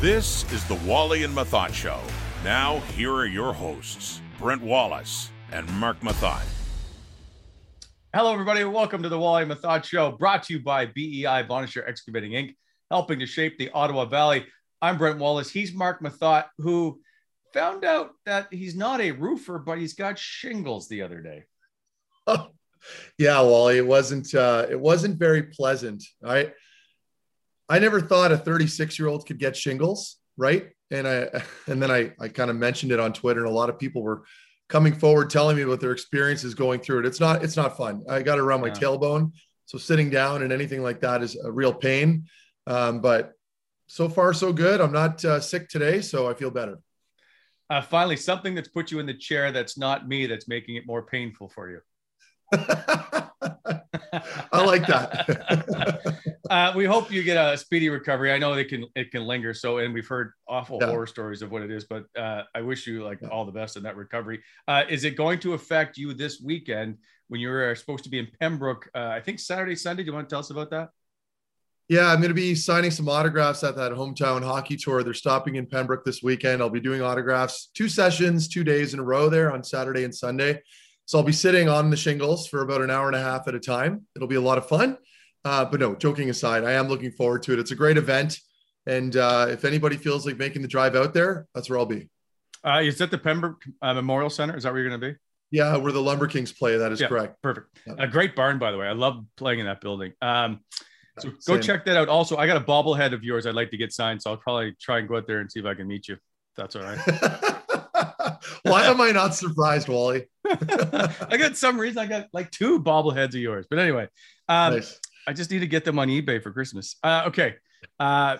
This is the Wally and Methot Show. Now, here are your hosts, Brent Wallace and Marc Methot. Hello, everybody, welcome to the Wally and Methot Show, brought to you by BEI Bonisher Excavating Inc., helping to shape the Ottawa Valley. I'm Brent Wallace. He's Mark Mathot, who found out that he's not a roofer, but he's got shingles the other day. yeah, Wally, it wasn't uh, it wasn't very pleasant. I I never thought a 36 year old could get shingles, right? And I and then I I kind of mentioned it on Twitter, and a lot of people were coming forward telling me what their experiences going through it. It's not it's not fun. I got it around my yeah. tailbone, so sitting down and anything like that is a real pain. Um, but so far so good. I'm not uh, sick today, so I feel better. Uh, finally, something that's put you in the chair that's not me that's making it more painful for you. I like that. uh, we hope you get a speedy recovery. I know it can it can linger. So, and we've heard awful yeah. horror stories of what it is, but uh, I wish you like yeah. all the best in that recovery. Uh, is it going to affect you this weekend when you're supposed to be in Pembroke? Uh, I think Saturday, Sunday. Do you want to tell us about that? Yeah, I'm going to be signing some autographs at that hometown hockey tour. They're stopping in Pembroke this weekend. I'll be doing autographs two sessions, two days in a row there on Saturday and Sunday. So I'll be sitting on the shingles for about an hour and a half at a time. It'll be a lot of fun. Uh, but no, joking aside, I am looking forward to it. It's a great event. And uh, if anybody feels like making the drive out there, that's where I'll be. Uh, is that the Pembroke uh, Memorial Center? Is that where you're going to be? Yeah, where the Lumber Kings play. That is yeah, correct. Perfect. Yeah. A great barn, by the way. I love playing in that building. Um, so go check that out. Also, I got a bobblehead of yours I'd like to get signed. So I'll probably try and go out there and see if I can meet you. That's all right. Why am I not surprised, Wally? I got some reason I got like two bobbleheads of yours, but anyway, um, nice. I just need to get them on eBay for Christmas. Uh, okay. Uh,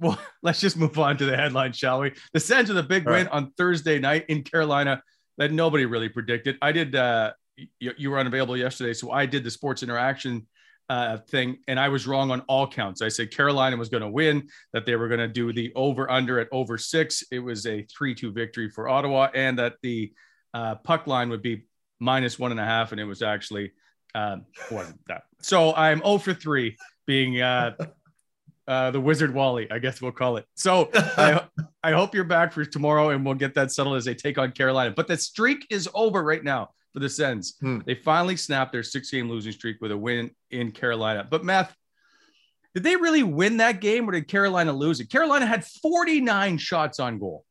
well, let's just move on to the headline, shall we? The Sens with a big All win right. on Thursday night in Carolina that nobody really predicted. I did. Uh, you, you were unavailable yesterday, so I did the sports interaction uh, thing, and I was wrong on all counts. I said Carolina was going to win, that they were going to do the over under at over six. It was a 3 2 victory for Ottawa, and that the uh, puck line would be minus one and a half, and it was actually um, wasn't that. So I'm 0 for 3 being uh, uh, the Wizard Wally, I guess we'll call it. So I, I hope you're back for tomorrow and we'll get that settled as they take on Carolina. But the streak is over right now for the Sens. Hmm. They finally snapped their six game losing streak with a win in Carolina. But Matt, did they really win that game or did Carolina lose it? Carolina had 49 shots on goal.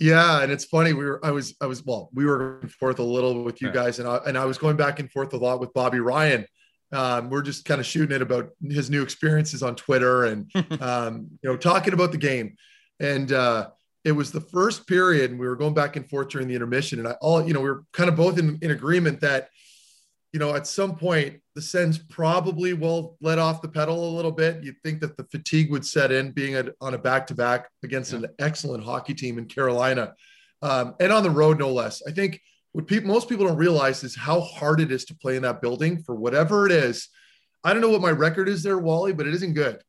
Yeah, and it's funny. We were, I was, I was, well, we were going forth a little with you guys, and I, and I was going back and forth a lot with Bobby Ryan. Um, we're just kind of shooting it about his new experiences on Twitter and um, you know talking about the game. And uh, it was the first period, and we were going back and forth during the intermission, and I all you know we were kind of both in, in agreement that you know, at some point, the Sens probably will let off the pedal a little bit. You'd think that the fatigue would set in being a, on a back to back against yeah. an excellent hockey team in Carolina um, and on the road, no less. I think what people, most people don't realize is how hard it is to play in that building for whatever it is. I don't know what my record is there, Wally, but it isn't good.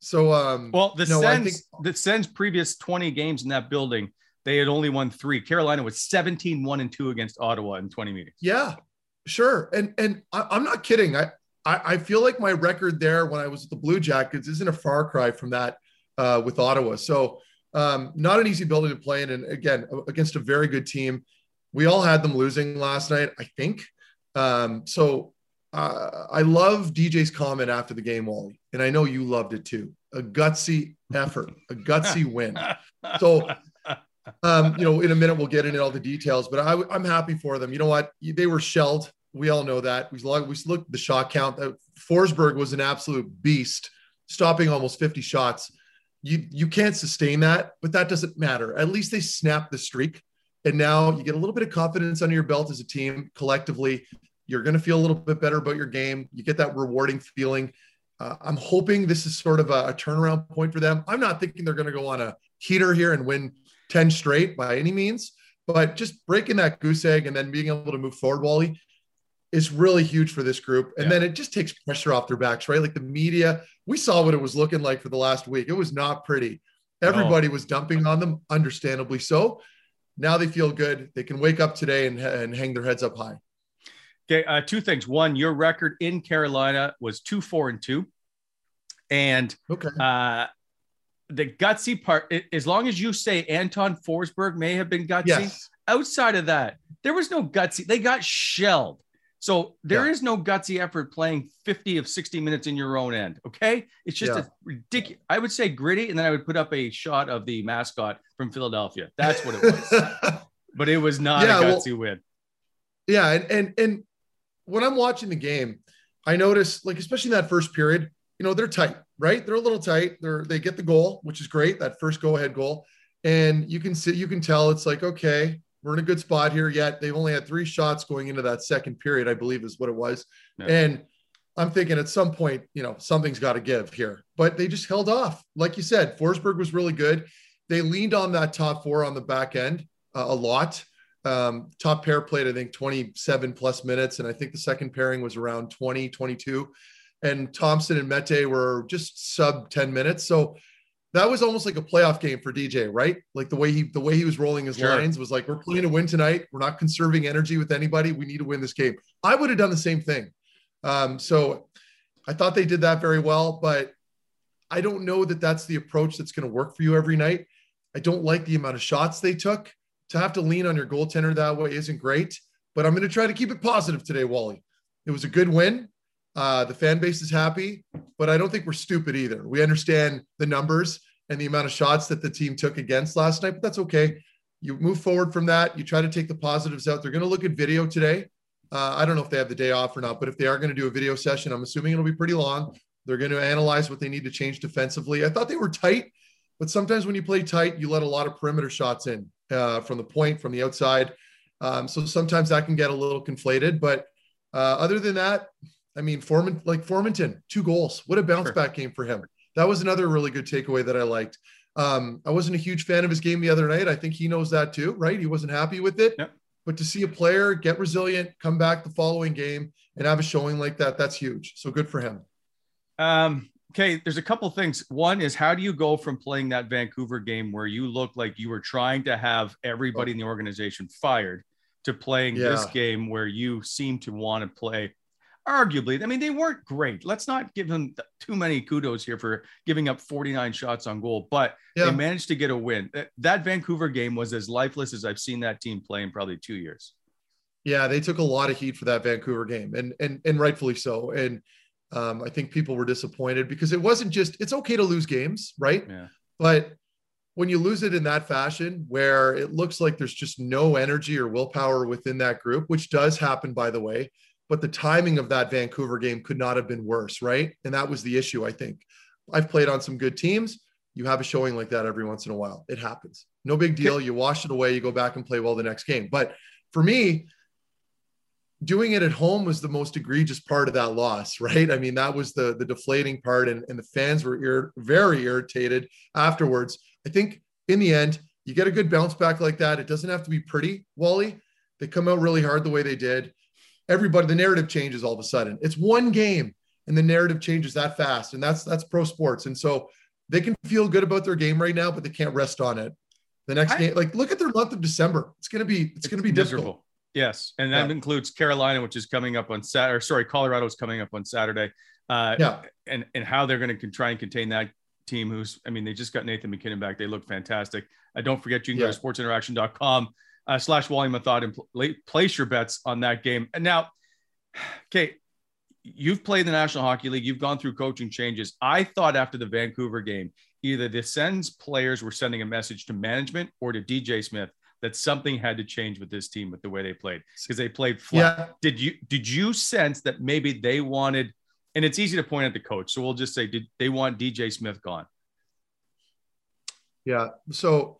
So, um, well, the no, Sens, think, the Sens previous 20 games in that building, they had only won three. Carolina was 17, one and two against Ottawa in 20 meetings. Yeah. Sure, and and I, am not kidding. I, I, I feel like my record there when I was with the Blue Jackets isn't a far cry from that uh, with Ottawa. So um, not an easy building to play in, and again against a very good team. We all had them losing last night, I think. Um, so uh, I love DJ's comment after the game, Wally, and I know you loved it too. A gutsy effort, a gutsy win. So um, you know, in a minute we'll get into all the details, but I, am happy for them. You know what? They were shelled. We all know that. We we looked the shot count. Uh, Forsberg was an absolute beast, stopping almost 50 shots. You you can't sustain that, but that doesn't matter. At least they snapped the streak, and now you get a little bit of confidence under your belt as a team collectively. You're going to feel a little bit better about your game. You get that rewarding feeling. Uh, I'm hoping this is sort of a, a turnaround point for them. I'm not thinking they're going to go on a heater here and win 10 straight by any means, but just breaking that goose egg and then being able to move forward, Wally, is really huge for this group. And yeah. then it just takes pressure off their backs, right? Like the media, we saw what it was looking like for the last week. It was not pretty. Everybody no. was dumping on them, understandably so. Now they feel good. They can wake up today and, and hang their heads up high. Okay, uh, two things. One, your record in Carolina was two, four, and two, and okay. Uh, the gutsy part, as long as you say Anton Forsberg may have been gutsy, yes. outside of that, there was no gutsy. They got shelled. So there yeah. is no gutsy effort playing 50 of 60 minutes in your own end. Okay. It's just yeah. a ridiculous. I would say gritty, and then I would put up a shot of the mascot from Philadelphia. That's what it was. but it was not yeah, a gutsy well, win. Yeah. And and and when I'm watching the game, I notice, like, especially in that first period, you know, they're tight right? They're a little tight. They're they get the goal, which is great. That first go ahead goal, and you can see you can tell it's like okay, we're in a good spot here. Yet they've only had three shots going into that second period, I believe is what it was, yeah. and. I'm thinking at some point, you know, something's got to give here, but they just held off. Like you said, Forsberg was really good. They leaned on that top four on the back end uh, a lot. Um, top pair played, I think, 27 plus minutes. And I think the second pairing was around 20, 22 and Thompson and Mete were just sub 10 minutes. So that was almost like a playoff game for DJ, right? Like the way he the way he was rolling his sure. lines was like, we're playing to win tonight. We're not conserving energy with anybody. We need to win this game. I would have done the same thing. Um, so I thought they did that very well, but I don't know that that's the approach that's going to work for you every night. I don't like the amount of shots they took. To have to lean on your goaltender that way isn't great, but I'm going to try to keep it positive today, Wally. It was a good win. Uh, the fan base is happy, but I don't think we're stupid either. We understand the numbers and the amount of shots that the team took against last night, but that's okay. You move forward from that. You try to take the positives out. They're going to look at video today. Uh, I don't know if they have the day off or not, but if they are going to do a video session, I'm assuming it'll be pretty long. They're going to analyze what they need to change defensively. I thought they were tight, but sometimes when you play tight, you let a lot of perimeter shots in uh, from the point, from the outside. Um, so sometimes that can get a little conflated. But uh, other than that, I mean, Foreman, like Formenton, two goals. What a bounce sure. back game for him. That was another really good takeaway that I liked. Um, I wasn't a huge fan of his game the other night. I think he knows that too, right? He wasn't happy with it. Yep. But to see a player get resilient, come back the following game, and have a showing like that, that's huge. So good for him. Um, okay, there's a couple things. One is how do you go from playing that Vancouver game where you look like you were trying to have everybody in the organization fired to playing yeah. this game where you seem to want to play arguably, I mean, they weren't great. Let's not give them too many kudos here for giving up 49 shots on goal, but yeah. they managed to get a win. That Vancouver game was as lifeless as I've seen that team play in probably two years. Yeah, they took a lot of heat for that Vancouver game, and and and rightfully so. And um, I think people were disappointed because it wasn't just it's okay to lose games, right? Yeah. But when you lose it in that fashion, where it looks like there's just no energy or willpower within that group, which does happen, by the way, but the timing of that Vancouver game could not have been worse, right? And that was the issue, I think. I've played on some good teams. You have a showing like that every once in a while. It happens. No big deal. You wash it away, you go back and play well the next game. But for me, doing it at home was the most egregious part of that loss, right? I mean, that was the the deflating part, and, and the fans were ir- very irritated afterwards. I think in the end, you get a good bounce back like that. It doesn't have to be pretty, Wally. They come out really hard the way they did. Everybody, the narrative changes all of a sudden. It's one game, and the narrative changes that fast, and that's that's pro sports. And so they can feel good about their game right now, but they can't rest on it. The next I, game, like look at their month of December. It's gonna be it's, it's gonna be miserable. Difficult. Yes, and that yeah. includes Carolina, which is coming up on Saturday. Sorry, Colorado is coming up on Saturday. Uh, yeah, and and how they're going to try and contain that team. Who's, I mean, they just got Nathan MacKinnon back. They look fantastic. Uh, don't forget, you can yeah. go to sportsinteraction.com uh, slash Wally thought and pl- place your bets on that game. And now, okay, you've played the National Hockey League. You've gone through coaching changes. I thought after the Vancouver game, either the Sens players were sending a message to management or to DJ Smith that something had to change with this team with the way they played because they played flat. Yeah. Did you did you sense that maybe they wanted and it's easy to point at the coach. So we'll just say did they want DJ Smith gone? Yeah. So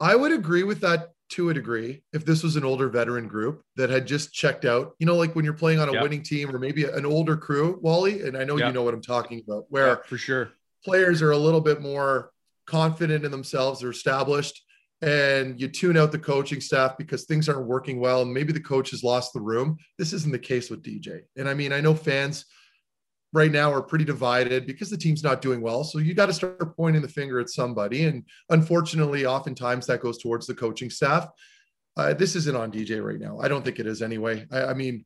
I would agree with that to a degree if this was an older veteran group that had just checked out. You know, like when you're playing on a yep. winning team or maybe an older crew, Wally, and I know yep. you know what I'm talking about, where yep, for sure players are a little bit more confident in themselves, they're established and you tune out the coaching staff because things aren't working well and maybe the coach has lost the room. This isn't the case with DJ. And I mean, I know fans right now are pretty divided because the team's not doing well. So you got to start pointing the finger at somebody. And unfortunately, oftentimes that goes towards the coaching staff. Uh, this isn't on DJ right now. I don't think it is anyway. I, I mean,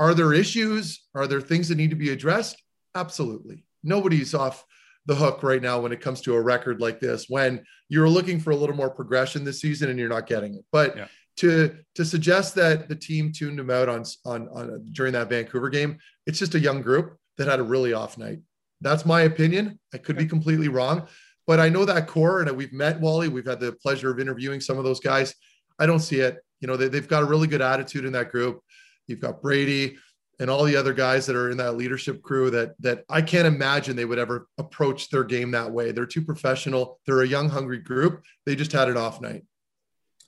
are there issues? Are there things that need to be addressed? Absolutely. Nobody's off the hook right now when it comes to a record like this when you're looking for a little more progression this season and you're not getting it. But yeah. to to suggest that the team tuned him out on, on on during that Vancouver game, it's just a young group that had a really off night. That's my opinion. I could be completely wrong, but I know that core and we've met Wally. We've had the pleasure of interviewing some of those guys. I don't see it. You know, they, they've got a really good attitude in that group. You've got Brady, and all the other guys that are in that leadership crew that that I can't imagine they would ever approach their game that way. They're too professional. They're a young, hungry group. They just had an off night.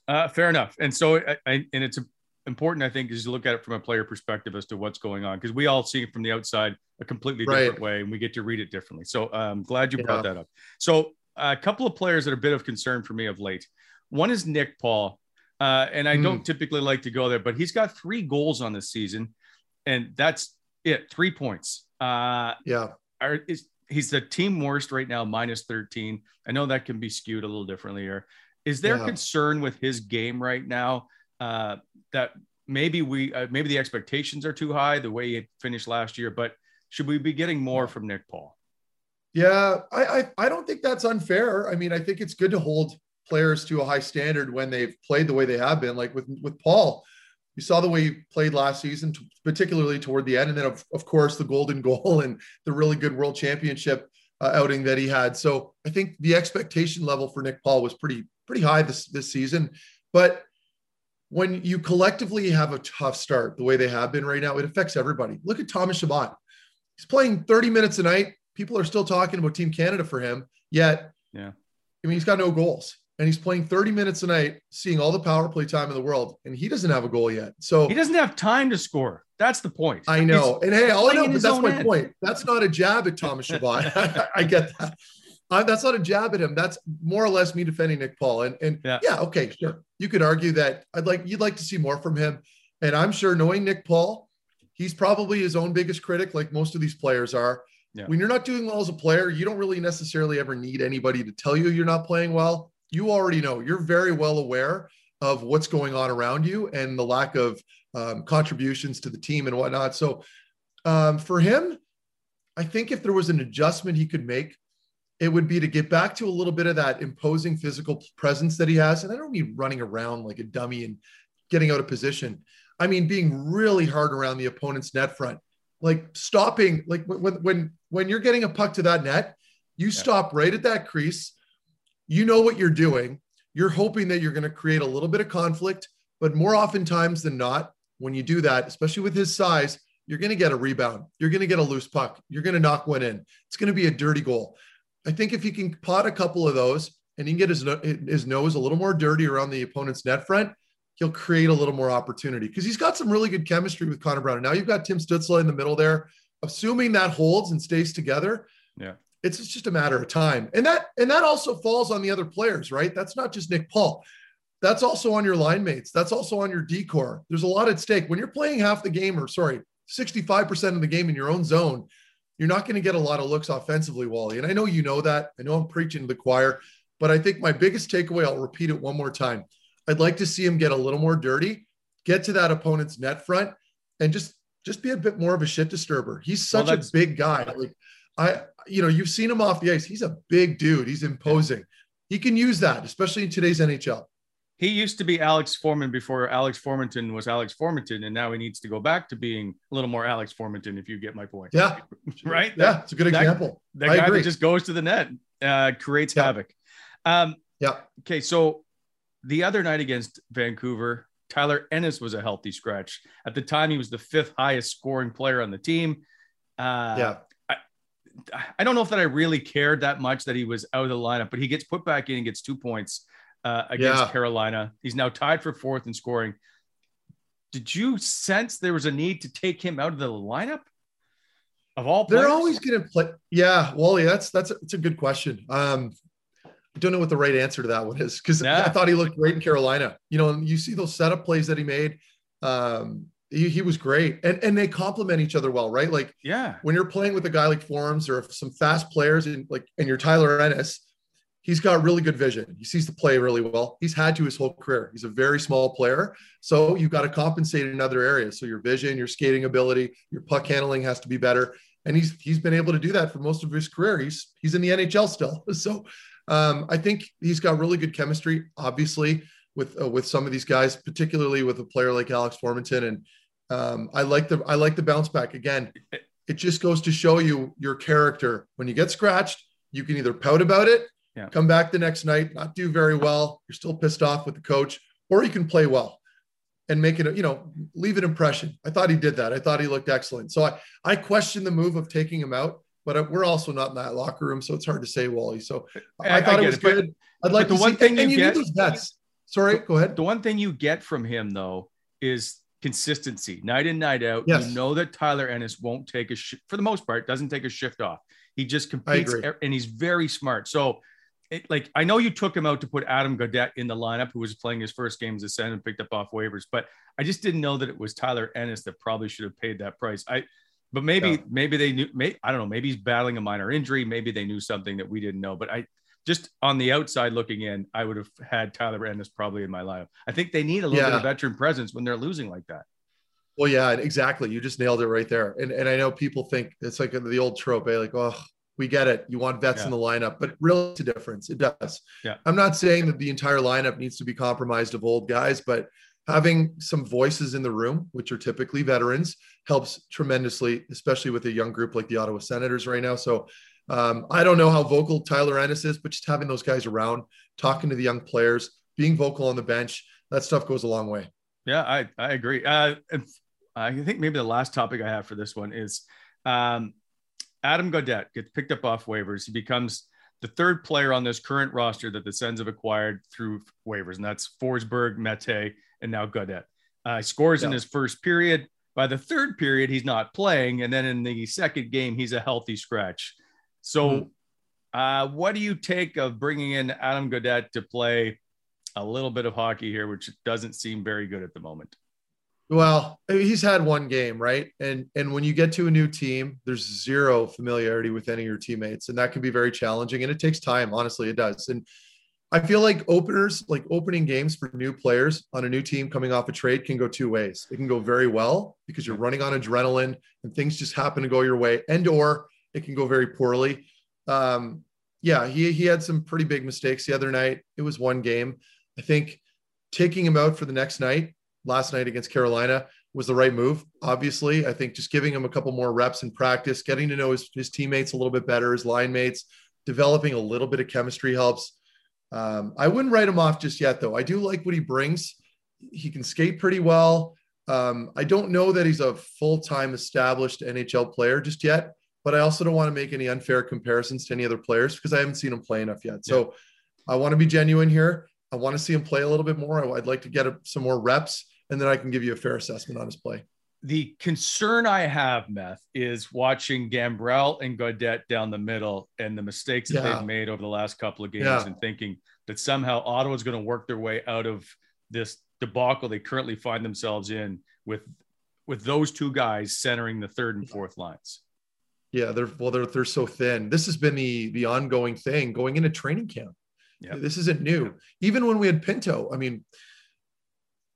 Uh, fair enough. And so, I, I, and it's important, I think, is to look at it from a player perspective as to what's going on because we all see it from the outside a completely different way, and we get to read it differently. So I'm glad you yeah. brought that up. So a couple of players that are a bit of concern for me of late. One is Nick Paul. Uh, and I mm. don't typically like to go there, but he's got three goals on this season and that's it. Three points. Uh, yeah. Are, is, he's the team worst right now, minus 13. I know that can be skewed a little differently here. Is there yeah. concern with his game right now uh, that maybe we uh, maybe the expectations are too high the way he finished last year, but should we be getting more from Nick Paul? Yeah, I, I, I don't think that's unfair. I mean, I think it's good to hold players to a high standard when they've played the way they have been. Like with with Paul, you saw the way he played last season, particularly toward the end, and then of, of course the golden goal and the really good World Championship uh, outing that he had. So I think the expectation level for Nick Paul was pretty pretty high this this season. But when you collectively have a tough start, the way they have been right now, it affects everybody. Look at Thomas Chabot; he's playing 30 minutes a night. People are still talking about Team Canada for him. Yet, yeah, I mean, he's got no goals and he's playing 30 minutes a night, seeing all the power play time in the world, and he doesn't have a goal yet. So he doesn't have time to score. That's the point. I know. He's and hey, all I know, but that's my end. point. That's not a jab at Thomas Chabot. I get that. Uh, that's not a jab at him. That's more or less me defending Nick Paul. And and yeah. yeah, okay, sure. You could argue that I'd like you'd like to see more from him. And I'm sure knowing Nick Paul, he's probably his own biggest critic, like most of these players are. Yeah. When you're not doing well as a player, you don't really necessarily ever need anybody to tell you you're not playing well you already know you're very well aware of what's going on around you and the lack of um, contributions to the team and whatnot. So um, for him, I think if there was an adjustment he could make, it would be to get back to a little bit of that imposing physical presence that he has. And I don't mean running around like a dummy and getting out of position. I mean being really hard around the opponent's net front, like stopping, like when when when you're getting a puck to that net, you yeah. stop right at that crease you know what you're doing. You're hoping that you're going to create a little bit of conflict, but more oftentimes than not, when you do that, especially with his size, you're going to get a rebound. You're going to get a loose puck. You're going to knock one in. It's going to be a dirty goal. I think if he can pot a couple of those and he can get his, his nose a little more dirty around the opponent's net front, he'll create a little more opportunity because he's got some really good chemistry with Connor Brown. And now you've got Tim Stützle in the middle there. Assuming that holds and stays together, yeah, it's just a matter of time. And that and that also falls on the other players, right? That's not just Nick Paul. That's also on your line mates. That's also on your decor. There's a lot at stake when you're playing half the game, or sorry, 65% of the game in your own zone. You're not going to get a lot of looks offensively, Wally. And I know you know that. I know I'm preaching to the choir, but I think my biggest takeaway, I'll repeat it one more time. I'd like to see him get a little more dirty, get to that opponent's net front, and just just be a bit more of a shit disturber. He's such well, a big guy. Like I, you know, you've seen him off the ice. He's a big dude. He's imposing. He can use that, especially in today's NHL. He used to be Alex Forman before Alex Formenton was Alex Formenton, and now he needs to go back to being a little more Alex Formenton, if you get my point. Yeah, right. Yeah, it's a good example. That, that guy that just goes to the net, uh, creates yeah. havoc. Um, yeah. Okay, so the other night against Vancouver, Tyler Ennis was a healthy scratch. At the time, he was the fifth highest scoring player on the team. Uh, yeah. I, I don't know if that I really cared that much that he was out of the lineup, but he gets put back in and gets two points uh, against yeah. Carolina. He's now tied for fourth in scoring. Did you sense there was a need to take him out of the lineup? Of all players? They're always going to play. Yeah, Wally, that's that's a, that's a good question. Um, I don't know what the right answer to that one is because yeah. I thought he looked great in Carolina. You know, you see those setup plays that he made. Um, he, he was great, and and they complement each other well, right? Like, yeah, when you're playing with a guy like Forms or some fast players, and like, and you're Tyler Ennis, he's got really good vision. He sees the play really well. He's had to his whole career. He's a very small player, so you've got to compensate in other areas. So your vision, your skating ability, your puck handling has to be better, and he's he's been able to do that for most of his career. He's he's in the NHL still, so um, I think he's got really good chemistry, obviously, with uh, with some of these guys, particularly with a player like Alex Formenton. And um, I like the I like the bounce back. Again, it just goes to show you your character. When you get scratched, you can either pout about it, yeah. come back the next night, not do very well, you're still pissed off with the coach, or you can play well and make it, you know, leave an impression. I thought he did that. I thought he looked excellent. So I I question the move of taking him out but we're also not in that locker room, so it's hard to say, Wally. So I, I thought I it was it, good. I'd like the one see, thing and, you, and you get, those Sorry, go ahead. The one thing you get from him though is consistency, night in, night out. Yes. You know that Tyler Ennis won't take a sh- for the most part doesn't take a shift off. He just competes, and he's very smart. So. It, like I know you took him out to put Adam Gaudette in the lineup, who was playing his first game as a center and picked up off waivers, but I just didn't know that it was Tyler Ennis that probably should have paid that price. I but maybe yeah. maybe they knew. May, I don't know. Maybe he's battling a minor injury. Maybe they knew something that we didn't know. But I just on the outside looking in, I would have had Tyler Ennis probably in my lineup. I think they need a little yeah. bit of veteran presence when they're losing like that. Well, yeah, exactly. You just nailed it right there. And and I know people think it's like the old trope, eh? like, oh, we get it. You want vets yeah. in the lineup, but really, it's a difference. It does. Yeah. I'm not saying that the entire lineup needs to be compromised of old guys, but having some voices in the room, which are typically veterans, helps tremendously, especially with a young group like the Ottawa Senators right now. So um, I don't know how vocal Tyler Ennis is, but just having those guys around, talking to the young players, being vocal on the bench, that stuff goes a long way. Yeah, I, I agree. Uh, I think maybe the last topic I have for this one is um, Adam Gaudette gets picked up off waivers. He becomes the third player on this current roster that the Sens have acquired through waivers, and that's Forsberg, Mete, and now Gaudette. Uh, scores yeah. in his first period. By the third period, he's not playing, and then in the second game, he's a healthy scratch. So, mm-hmm. uh, what do you take of bringing in Adam Gaudette to play a little bit of hockey here, which doesn't seem very good at the moment? Well, he's had one game, right? And and when you get to a new team, there's zero familiarity with any of your teammates, and that can be very challenging. And it takes time, honestly, it does. And I feel like openers, like opening games for new players on a new team coming off a trade, can go two ways. It can go very well because you're running on adrenaline and things just happen to go your way, and or it can go very poorly. Um, yeah, he he had some pretty big mistakes the other night. It was one game. I think taking him out for the next night, last night against Carolina, was the right move. Obviously, I think just giving him a couple more reps in practice, getting to know his, his teammates a little bit better, his line mates, developing a little bit of chemistry helps Um, I wouldn't write him off just yet, though. I do like what he brings. He can skate pretty well. Um, I don't know that he's a full time established NHL player just yet, but I also don't want to make any unfair comparisons to any other players because I haven't seen him play enough yet. So yeah. I want to be genuine here. I want to see him play a little bit more. I'd like to get some more reps, and then I can give you a fair assessment on his play. The concern I have, Meth, is watching Gambrell and Gaudette down the middle and the mistakes that yeah. they've made over the last couple of games yeah. and thinking that somehow Ottawa's going to work their way out of this debacle they currently find themselves in with with those two guys centering the third and fourth lines. Yeah, they're well, they're they're so thin. This has been the the ongoing thing going into training camp. Yeah, this isn't new. Even when we had Pinto, I mean,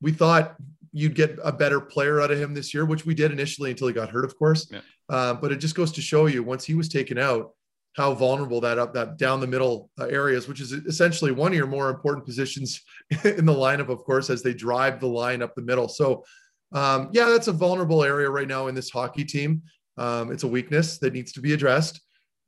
we thought you'd get a better player out of him this year, which we did initially until he got hurt, of course. Yeah. Uh, but it just goes to show you once he was taken out, how vulnerable that up that down the middle uh, areas, which is essentially one of your more important positions in the lineup, of course, as they drive the line up the middle. So, um, yeah, that's a vulnerable area right now in this hockey team. Um, it's a weakness that needs to be addressed.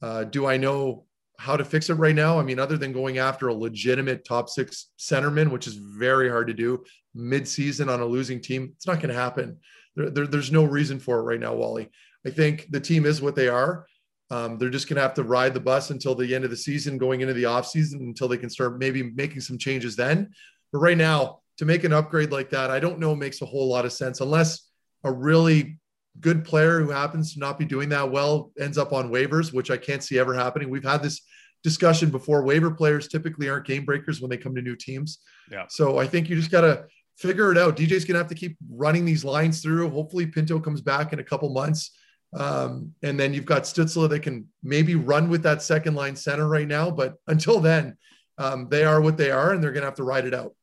Uh, do I know how to fix it right now? I mean, other than going after a legitimate top six centerman, which is very hard to do mid-season on a losing team, it's not going to happen. There, there, there's no reason for it right now, Wally. I think the team is what they are. Um, they're just going to have to ride the bus until the end of the season, going into the offseason until they can start maybe making some changes then. But right now, to make an upgrade like that, I don't know makes a whole lot of sense unless a really good player who happens to not be doing that well ends up on waivers, which I can't see ever happening. We've had this discussion before. Waiver players typically aren't game breakers when they come to new teams. Yeah. So I think you just got to figure it out. DJ's going to have to keep running these lines through. Hopefully, Pinto comes back in a couple months um, and then you've got Stützle that can maybe run with that second line center right now. But until then, um, they are what they are, and they're going to have to ride it out.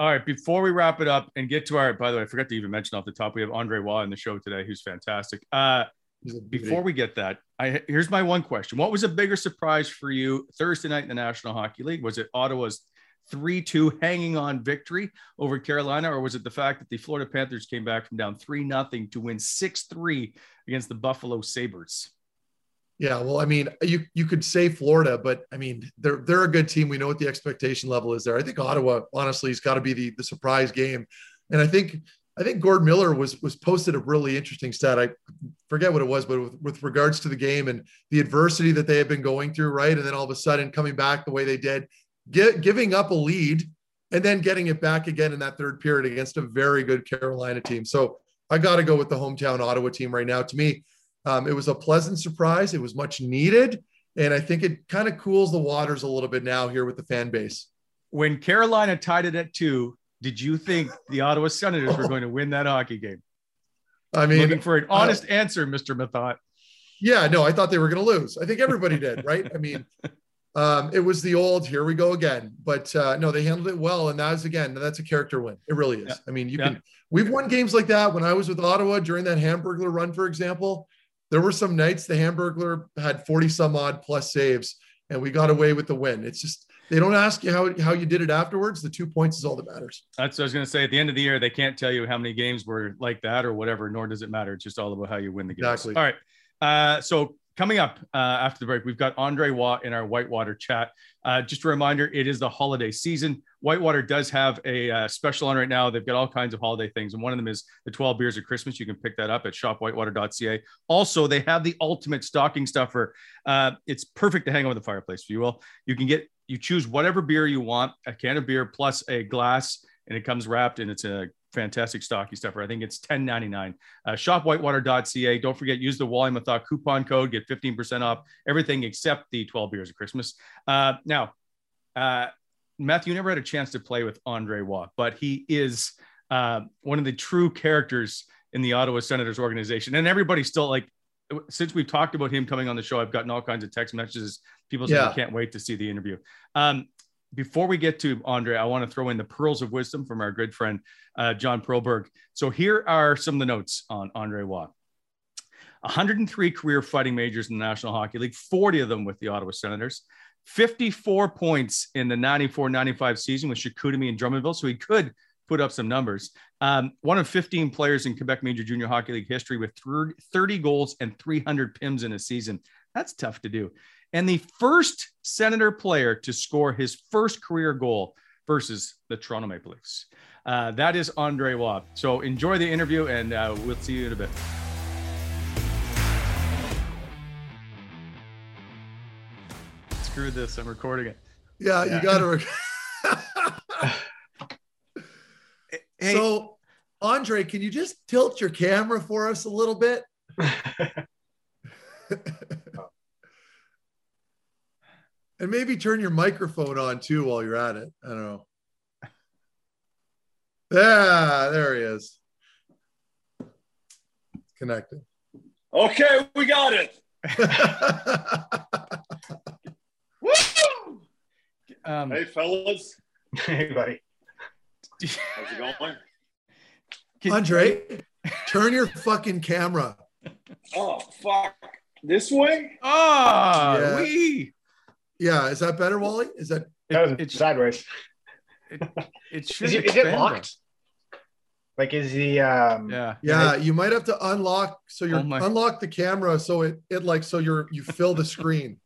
All right. Before we wrap it up and get to our, by the way, I forgot to even mention off the top, we have Andre Roy in the show today, who's fantastic. Uh, before we get that, I here's my one question: What was a bigger surprise for you Thursday night in the National Hockey League? Was it Ottawa's 3 2 hanging on victory over Carolina, or was it the fact that the Florida Panthers came back from down 3 0 to win 6 3 against the Buffalo Sabres? Yeah, well, I mean, you you could say Florida, but I mean, they're they're a good team. We know what the expectation level is there. I think Ottawa, honestly, has got to be the the surprise game. And I think I think Gord Miller was was posted a really interesting stat. I forget what it was, but with, with regards to the game and the adversity that they have been going through, right? And then all of a sudden coming back the way they did, get, giving up a lead and then getting it back again in that third period against a very good Carolina team. So I got to go with the hometown Ottawa team right now. To me, um, it was a pleasant surprise. It was much needed. And I think it kind of cools the waters a little bit now here with the fan base. When Carolina tied it at two, did you think the Ottawa Senators were going to win that hockey game? I mean, looking for an honest uh, answer, Mr. Methot. Yeah, no, I thought they were going to lose. I think everybody did, right? I mean, um, it was the old here we go again but uh, no they handled it well and that is again that's a character win it really is yeah. i mean you yeah. can we've won games like that when i was with ottawa during that hamburglar run for example there were some nights the hamburglar had 40 some odd plus saves and we got away with the win. It's just they don't ask you how, how you did it afterwards. The two points is all that matters. That's what i was going to say. At the end of the year they can't tell you how many games were like that or whatever nor does it matter. It's just all about how you win the game exactly. all right. Uh, so coming up uh, after the break, we've got Andre Roy in our Whitewater chat. Uh, just a reminder, it is the holiday season. Whitewater does have a uh, special on right now. They've got all kinds of holiday things, and one of them is the 12 beers of Christmas. You can pick that up at shopwhitewater.ca. Also, they have the ultimate stocking stuffer. Uh, it's perfect to hang over the fireplace, if you will. You can get you choose whatever beer you want, a can of beer plus a glass, and it comes wrapped, and it's a fantastic stocky stuffer. I think it's ten ninety nine. Uh, shopwhitewater.ca. Don't forget, use the Wally Methot coupon code, get 15% off everything except the 12 beers of Christmas. Uh, now, uh, Matthew never had a chance to play with Andre Roy, but he is uh, one of the true characters in the Ottawa Senators organization. And everybody's still like, since we've talked about him coming on the show, I've gotten all kinds of text messages. People saying yeah. can't wait to see the interview. Um, before we get to Andre, I want to throw in the pearls of wisdom from our good friend uh, John Perlberg. So here are some of the notes on Andre Roy. 103 career fighting majors in the National Hockey League, 40 of them with the Ottawa Senators, 54 points in the 94-95 season with Chicoutimi and Drummondville, so he could put up some numbers. Um, one of 15 players in Quebec Major Junior Hockey League history with 30 goals and 300 PIMs in a season. That's tough to do. And the first Senator player to score his first career goal versus the Toronto Maple Leafs. Uh, that is Andre Roy. So enjoy the interview, and uh, we'll see you in a bit. Screw this, I'm recording it. Yeah, yeah. you got to. Rec- hey. So, Andre, can you just tilt your camera for us a little bit? and maybe turn your microphone on too while you're at it. I don't know. Yeah, there he is. Connected. Okay, we got it. Woo! Um, hey, fellas. Hey, buddy. How's it going? Andre, turn your fucking camera. Oh, fuck. This way? Oh, yeah. we. Yeah, is that better, Wally? Is that it, it's sideways? It, it should. Is, it, is it locked? Like is the um yeah yeah you might have to unlock so you're oh unlock the camera so it it like so you're you fill the screen.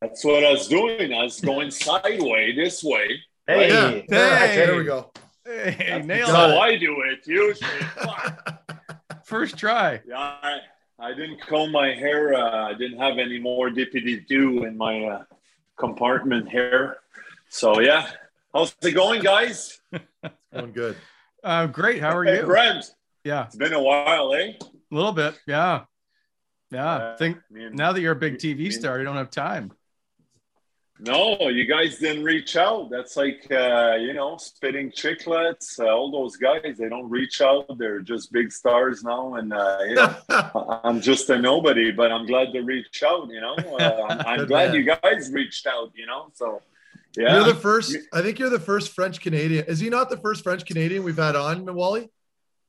That's what I was doing. I was going sideways this way. Hey, yeah. hey. there we go. Hey, That's how I do it usually. First try. Yeah, I, I didn't comb my hair. Uh, I didn't have any more dippity do in my uh, compartment hair. So yeah, how's it going, guys? going good. Uh, great. How are hey, you? Friend. Yeah. It's been a while, eh? A little bit. Yeah. Yeah. Uh, think now that you're a big TV star, you don't have time. No, you guys didn't reach out. That's like uh, you know, spitting chiclets. Uh, all those guys, they don't reach out. They're just big stars now, and uh, you know, I'm just a nobody. But I'm glad to reach out. You know, uh, I'm, I'm glad man. you guys reached out. You know, so yeah. You're the first. I think you're the first French Canadian. Is he not the first French Canadian we've had on, Wally?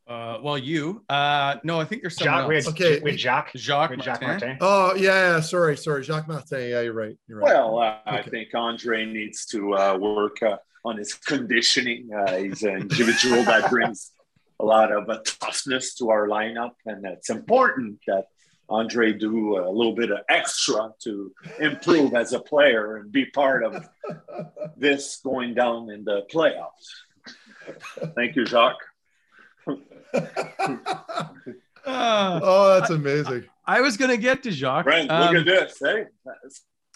Uh, well, you. Uh, no, I think you're someone Jacques, else. With, okay, with Jacques. Jacques, with Jacques Martin. Martin. Oh yeah, yeah, sorry, sorry, Jacques Martin. Yeah, you're right. You're right. Well, uh, okay. I think Andre needs to uh, work uh, on his conditioning. Uh, he's an individual that brings a lot of uh, toughness to our lineup, and it's important that Andre do a little bit of extra to improve as a player and be part of this going down in the playoffs. Thank you, Jacques. Uh, oh, that's amazing. I was going to get to Jacques. Brent, um, look at this. Hey,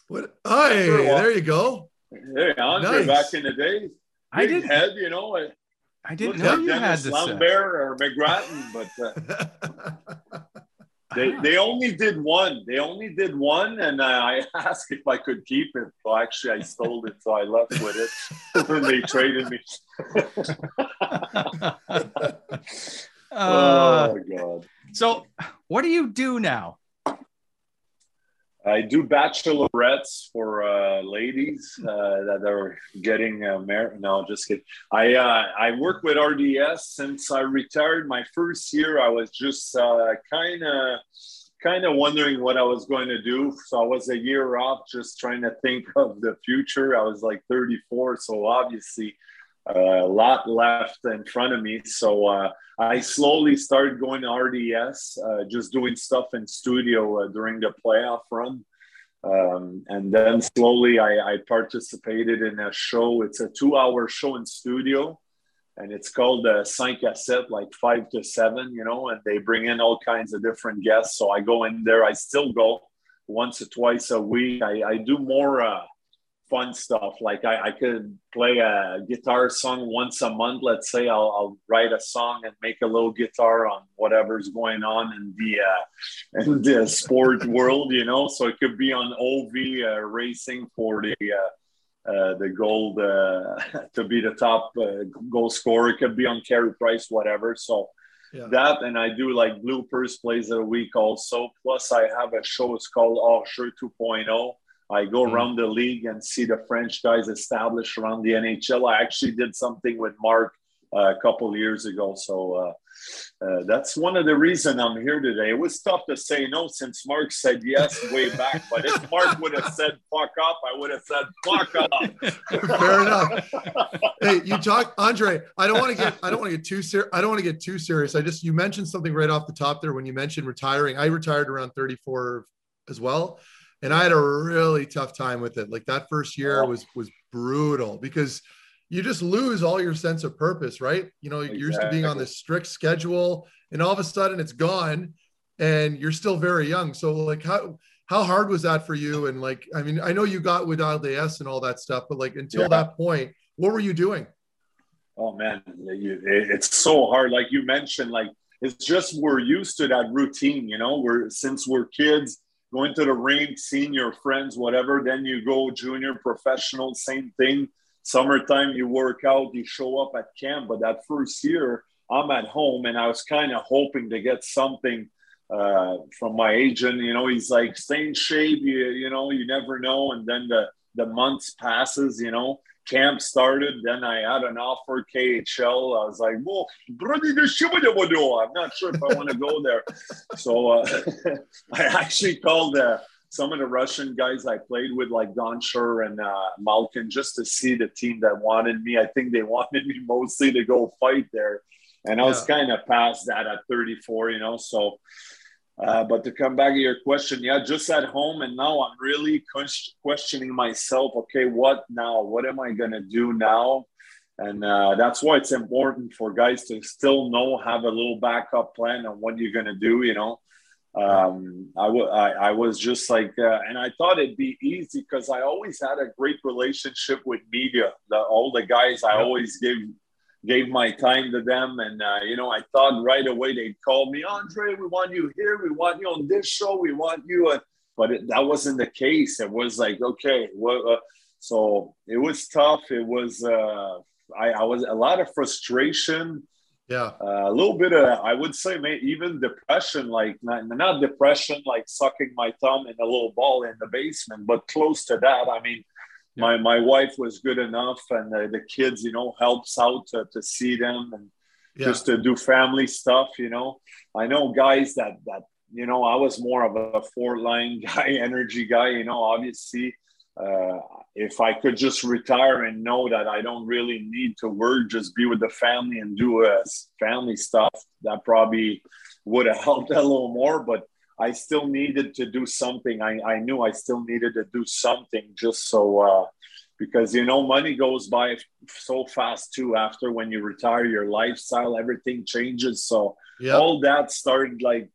what? Hey, there you go. Hey, Andre, nice. back in the days, I did head. You know, I, I didn't know you Dennis had this. Lambert or McGrattan, but uh, they they only did one. They only did one, and I asked if I could keep it. Well, actually, I stole it, so I left with it when they traded me. Uh, oh my god! So, what do you do now? I do bachelorettes for uh, ladies uh, that are getting uh, married. No, just kidding. I uh, I work with RDS since I retired. My first year, I was just kind of kind of wondering what I was going to do. So I was a year off, just trying to think of the future. I was like 34, so obviously a lot left in front of me. So uh, I slowly started going to RDS, uh, just doing stuff in studio uh, during the playoff run. Um, and then slowly I, I, participated in a show. It's a two hour show in studio and it's called uh, Cinq Sept, like five to seven, you know, and they bring in all kinds of different guests. So I go in there. I still go once or twice a week. I, I do more uh, fun stuff. Like I, I, could play a guitar song once a month. Let's say I'll, I'll, write a song and make a little guitar on whatever's going on in the uh, in the sport world, you know. So it could be on OV uh, racing for the uh, uh the gold uh, to be the top uh, goal scorer. It could be on Carey Price, whatever. So. Yeah. That and I do like bloopers plays the week also. Plus, I have a show. It's called Offshore 2.0 I go mm. around the league and see the French guys established around the NHL. I actually did something with Marc uh, a couple years ago. So uh, uh, that's one of the reason I'm here today. It was tough to say no since Marc said yes way back. But if Marc would have said fuck up, I would have said fuck up. Fair enough. hey, you talk, Andre. I don't want to get. I don't want to get too serious. I don't want to get too serious. I just you mentioned something right off the top there when you mentioned retiring. I retired around 34 as well. And I had a really tough time with it. Like that first year oh. was was brutal because you just lose all your sense of purpose, right? You know, exactly. you're used to being on this strict schedule, and all of a sudden it's gone, and you're still very young. So, like, how how hard was that for you? And like, I mean, I know you got with RDS and all that stuff, but like until yeah. that point, what were you doing? Oh man, it's so hard. Like you mentioned, like it's just we're used to that routine. You know, we're since we're kids going to the ring, seeing your friends, whatever. Then you go junior, professional, same thing. Summertime, you work out, you show up at camp. But that first year, I'm at home, and I was kind of hoping to get something uh, from my agent. You know, he's like, stay in shape. You, you know, you never know. And then the the months passes. You know, camp started. Then I had an offer KHL. I was like, well, I'm not sure if I want to go there. So uh, I actually called uh, some of the Russian guys I played with, like Don and uh, Malkin, just to see the team that wanted me. I think they wanted me mostly to go fight there. And I was yeah. kind of past that at 34, you know. So uh, but to come back to your question, yeah, just at home, and now I'm really questioning myself. Okay, what now? What am I gonna do now? And uh, that's why it's important for guys to still know, have a little backup plan on what you're gonna do. You know, um, I, w- I, I was just like, uh, and I thought it'd be easy because I always had a great relationship with media. The, all the guys I always gave gave my time to them. And, uh, you know, I thought right away they'd call me, Andre, we want you here. We want you on this show. We want you. Uh, but it, that wasn't the case. It was like, okay, well, uh, so it was tough. It was, uh, I, I was a lot of frustration. Yeah. Uh, a little bit of, I would say, maybe even depression, like not, not depression, like sucking my thumb in a little ball in the basement, but close to that. I mean, my my wife was good enough, and the, the kids, you know, helps out to, to see them and yeah. just to do family stuff. You know, I know guys that that you know I was more of a four line guy, energy guy. You know, obviously. Uh, if I could just retire and know that I don't really need to work, just be with the family and do uh, family stuff, that probably would have helped a little more. But I still needed to do something. I, I knew I still needed to do something just so, uh, because you know, money goes by so fast too. After when you retire, your lifestyle, everything changes. So yep. all that started like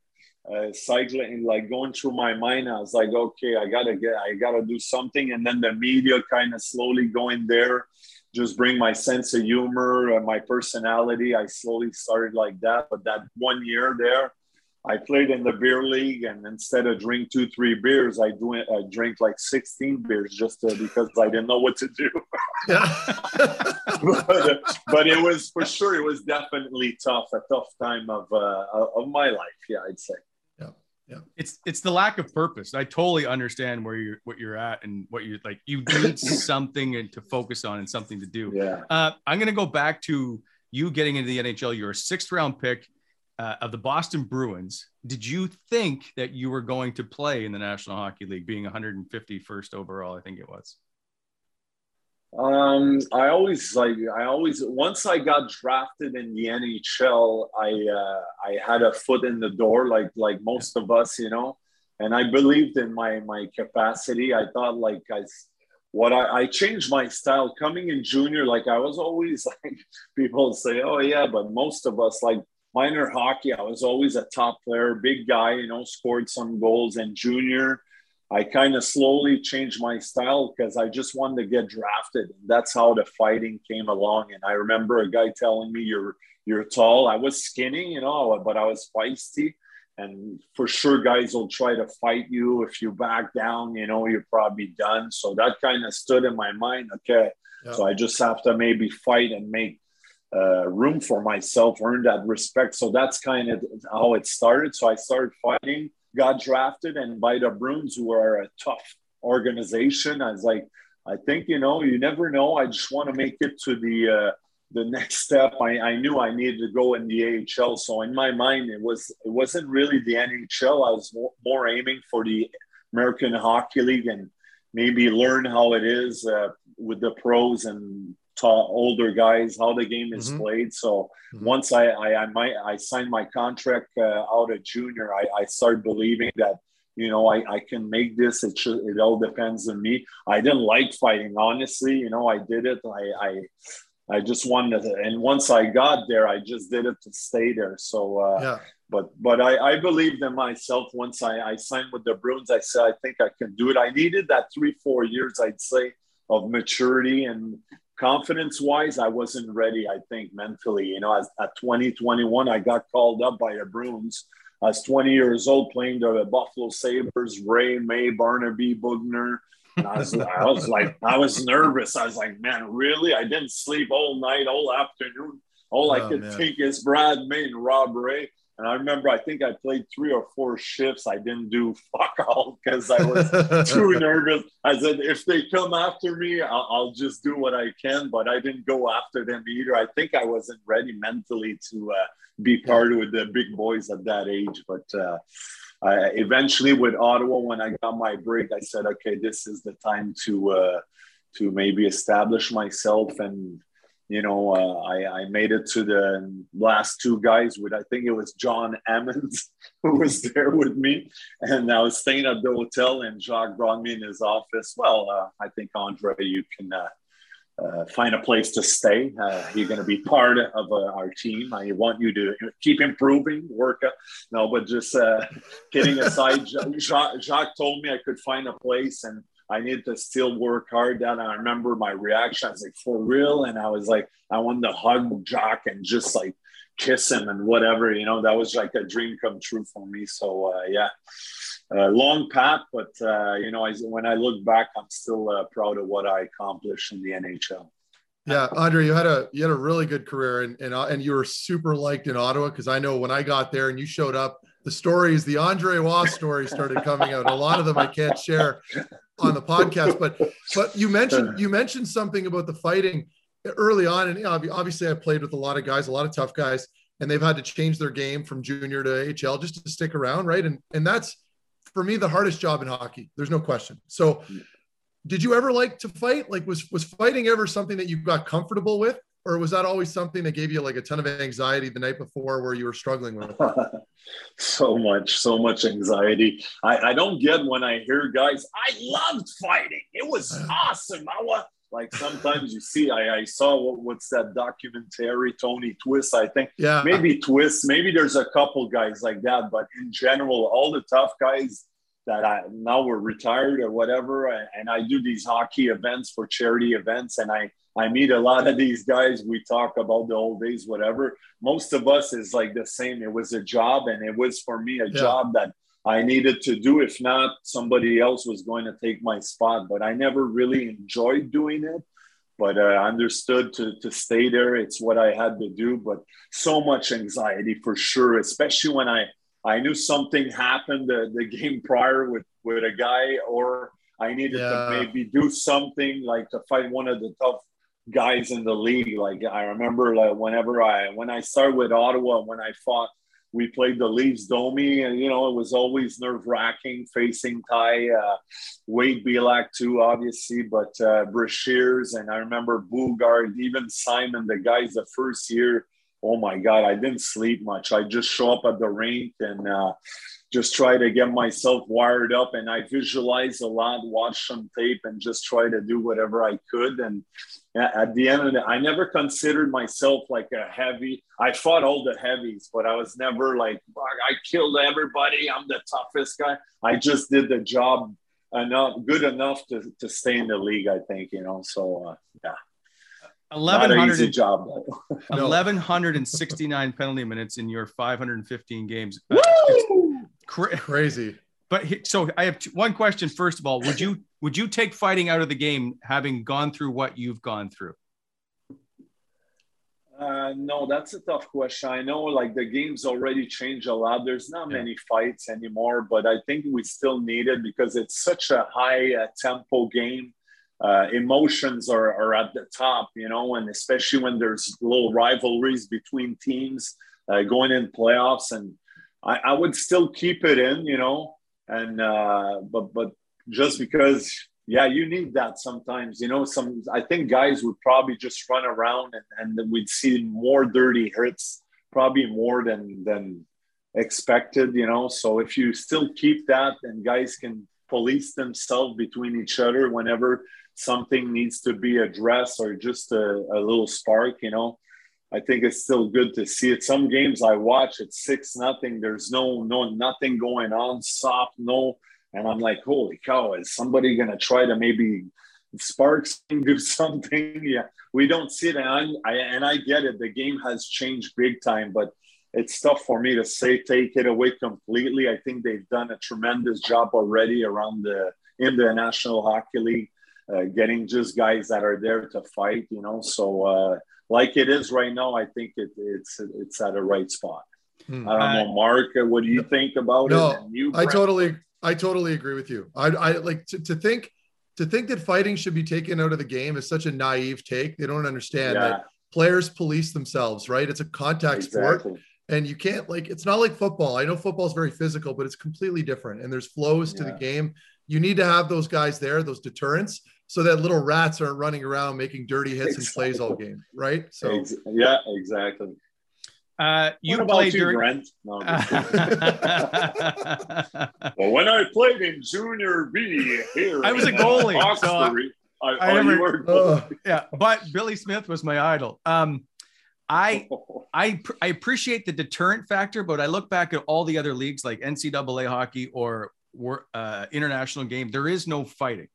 uh, cycling, like going through my mind. I was like, okay, I gotta get, I gotta do something. And then the media kind of slowly going there, just bring my sense of humor and my personality. I slowly started like that. But that one year there, I played in the beer league, and instead of drink two, three beers, I do I drink like sixteen beers just to, because I didn't know what to do. Yeah. but, but, it was for sure. It was definitely tough, a tough time of uh, of my life. Yeah, I'd say. Yeah, yeah. It's it's the lack of purpose. I totally understand where you're what you're at and what you're like. You need something and to focus on and something to do. Yeah. Uh, I'm gonna go back to you getting into the NHL. You're a sixth round pick uh, of the Boston Bruins, did you think that you were going to play in the National Hockey League, being 151st overall? I think it was. Um, I always like I always once I got drafted in the NHL, I uh, I had a foot in the door, like like most of us, you know, and I believed in my my capacity. I thought like I what I, I, changed my style coming in junior like i was always like people say oh yeah but most of us like minor hockey, I was always a top player, big guy, you know, scored some goals. And junior, I kind of slowly changed my style because I just wanted to get drafted. And that's how the fighting came along. And I remember a guy telling me, You're you're tall. I was skinny, you know, but I was feisty. And for sure, guys will try to fight you. If you back down, you know, you're probably done. So that kind of stood in my mind. Okay. Yeah. So I just have to maybe fight and make uh, room for myself, earn that respect. So that's kind of how it started. So I started fighting, got drafted, and by the Bruins, who are a tough organization, I was like, I think you know, you never know. I just want to make it to the uh, the next step. I, I knew I needed to go in the AHL. So in my mind, it was it wasn't really the NHL. I was more, aiming for the American Hockey League and maybe learn how it is uh, with the pros and older guys how the game is mm-hmm. played. So mm-hmm. once I I, I, might, I signed my contract uh, out of junior, I, I started believing that you know, I, I can make this. It should, it all depends on me. I didn't like fighting, honestly. You know, I did it. I, I, I just wanted to, and once I got there, I just did it to stay there. So, uh, yeah. but, but I, I believed in myself. Once I, I signed with the Bruins, I said, I think I can do it. I needed that three, four years, I'd say, of maturity and confidence wise. I wasn't ready, I think, mentally. You know, as, at 2021, I got called up by the Bruins I was 20 years old playing the Buffalo Sabres, Ray, May, Barnaby, Boughner. And I was, I was like, I was nervous. I was like, man, really? I didn't sleep all night, all afternoon. All oh, I could man. think is Brad May and Rob Ray. And I remember, I think I played three or four shifts. I didn't do fuck all because I was too nervous. I said, if they come after me, I'll, I'll, just do what I can. But I didn't go after them either. I think I wasn't ready mentally to uh, be part with the big boys at that age. But uh, I, eventually, with Ottawa, when I got my break, I said, okay, this is the time to uh, to maybe establish myself and. You know, uh, I, I made it to the last two guys with I think it was John Emmons who was there with me, and I was staying at the hotel, and Jacques brought me in his office. Well, uh, I think Andre, you can uh, uh, find a place to stay. Uh, you're going to be part of uh, our team. I want you to keep improving, work. Up. No, but just kidding aside, Jacques, Jacques, told me I could find a place and I need to still work hard. That I remember my reaction. I was like, for real? And I was like, I wanted to hug Jacques and just like kiss him and whatever. You know, that was like a dream come true for me. So, uh, yeah uh, long path, but uh, you know, I, when I look back, I'm still uh, proud of what I accomplished in the NHL. Yeah, Andre, you had a you had a really good career, and and, uh, and you were super liked in Ottawa because I know when I got there and you showed up, the stories, the Andre Roy stories started coming out. A lot of them I can't share on the podcast, but but you mentioned you mentioned something about the fighting early on, and obviously I played with a lot of guys, a lot of tough guys, and they've had to change their game from junior to HL just to stick around, right? And and that's for me the hardest job in hockey. There's no question. So, did you ever like to fight? Like, was was fighting ever something that you got comfortable with, or was that always something that gave you like a ton of anxiety the night before, where you were struggling with? so much, so much anxiety. I, I don't get when I hear guys. I loved fighting. It was awesome. I was like sometimes you see, I, I saw what, what's that documentary, Tony Twist, I think. Yeah. Maybe Twist, maybe there's a couple guys like that, but in general, all the tough guys that I now we're retired or whatever, and I do these hockey events for charity events, and I I meet a lot of these guys. We talk about the old days, whatever. Most of us is like the same. It was a job, and it was for me a yeah. job that I needed to do. If not, somebody else was going to take my spot. But I never really enjoyed doing it. But uh, I understood to, to stay there. It's what I had to do. But so much anxiety for sure, especially when I, I knew something happened the, the game prior with, with a guy, or I needed yeah. to maybe do something like to fight one of the tough guys in the league. Like I remember like whenever I when I started with Ottawa, when I fought we played the Leafs Domi, and you know it was always nerve wracking facing Ty, uh, Wade Belak too, obviously, but uh, Brashears, and I remember Boogaard, even Simon, the guys the first year. Oh my God, I didn't sleep much. I just show up at the rink and uh, just try to get myself wired up, and I visualize a lot, watch some tape, and just try to do whatever I could. And at the end of it, I never considered myself like a heavy. I fought all the heavies, but I was never like I killed everybody. I'm the toughest guy. I just did the job enough, good enough to, to stay in the league. I think you know. So uh, yeah. 1100 job 1169 penalty minutes in your 515 games cra- crazy but so I have one question. First of all, would you would you take fighting out of the game, having gone through what you've gone through? Uh, no, that's a tough question. I know like the game's already changed a lot. There's not yeah. many fights anymore, but I think we still need it because it's such a high uh, tempo game. Uh, emotions are, are at the top, you know, and especially when there's little rivalries between teams uh, going in playoffs. And I, I would still keep it in, you know, and uh, but but just because yeah you need that sometimes you know some i think guys would probably just run around and, and we'd see more dirty hits probably more than than expected, you know. So if you still keep that and guys can police themselves between each other whenever something needs to be addressed or just a, a little spark, you know, I think it's still good to see it. Some games I watch, it's six nothing. There's no no nothing going on, soft, no, and I'm like, holy cow, is somebody gonna try to maybe sparks do something? Yeah, we don't see it, and I, I and I get it. The game has changed big time, but it's tough for me to say take it away completely. I think they've done a tremendous job already around the in the National Hockey League, uh, getting just guys that are there to fight. You know, so uh, like it is right now, I think it, it's it's at a right spot. Hmm. I don't know, Mark. What do you think about no, it? You, I totally, I totally agree with you. I, I like to, to think to think that fighting should be taken out of the game is such a naive take. They don't understand yeah. that players police themselves, right? It's a contact exactly. sport and you can't like it's not like football i know football is very physical but it's completely different and there's flows to the game you need to have those guys there those deterrents so that little rats aren't running around making dirty hits exactly. and plays all game right so yeah exactly uh, you what played you, during... Brent? No, well, when I played in junior B here, I was a goalie. so I, I, I oh, never, uh, yeah, but Billy Smith was my idol. Um, I I I appreciate the deterrent factor, but I look back at all the other leagues like NCAA hockey or uh, international game. There is no fighting,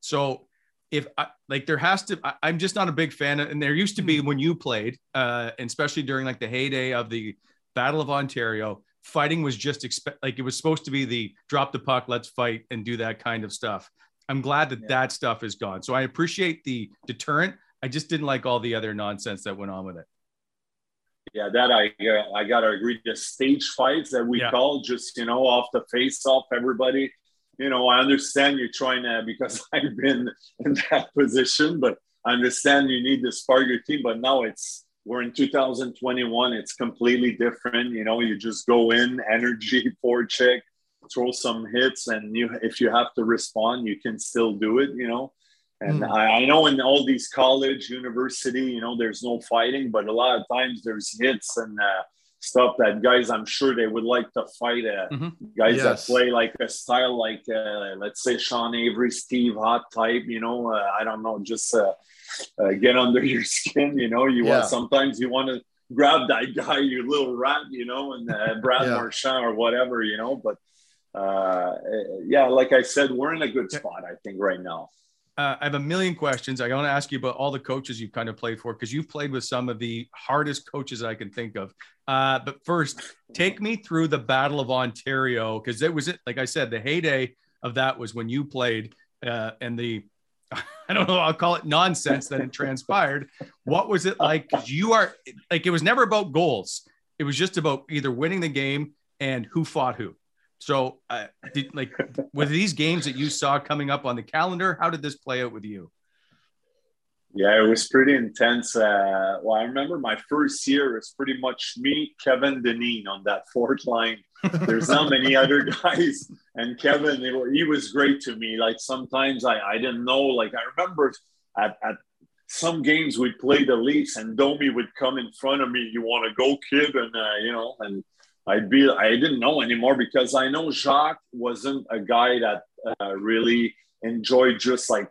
so if I, like there has to, I, am just not a big fan. Of, and there used to be hmm. when you played, uh, and especially during like the heyday of the Battle of Ontario, fighting was just expect like it was supposed to be the drop the puck, let's fight and do that kind of stuff. I'm glad that yeah. that stuff is gone. So I appreciate the deterrent. I just didn't like all the other nonsense that went on with it. Yeah, that I uh, I gotta agree. The stage fights that we yeah. call just you know off the face off everybody. You know, I understand you're trying to because I've been in that position, but I understand you need to spark your team. But now it's we're in 2021. It's completely different. You know, you just go in, energy, check, throw some hits, and you if you have to respond, you can still do it. You know, and mm. I, I, know in all these college, university, you know, there's no fighting, but a lot of times there's hits and uh, stuff that guys, I'm sure they would like to fight. Uh, mm-hmm. Guys yes. that play like a style like, uh, let's say, Sean Avery, Steve Ott type, you know, uh, I don't know, just uh, uh, get under your skin, you know, you yeah. want, sometimes you want to grab that guy, you little rat, you know, and Brad yeah. Marchand or whatever, you know, but yeah, like I said, we're in a good spot, I think, right now uh, I have a million questions. I want to ask you about all the coaches you've kind of played for because you've played with some of the hardest coaches I can think of. Uh, but first, take me through the Battle of Ontario because it was it. Like I said, the heyday of that was when you played, uh, and the I don't know. I'll call it nonsense that it transpired. What was it like? Because you are like it was never about goals. It was just about either winning the game and who fought who. So, uh, did, like, with these games that you saw coming up on the calendar, how did this play out with you? Yeah, it was pretty intense. Uh, well, I remember my first year was pretty much me, Kevin Dineen on that fourth line. There's not many other guys, and Kevin, he was great to me. Like sometimes I, I didn't know. Like I remember at, at some games we'd play the Leafs, and Domi would come in front of me. You want to go, kid? And uh, you know, and I'd be I didn't know anymore because I know Jacques wasn't a guy that uh, really enjoyed just like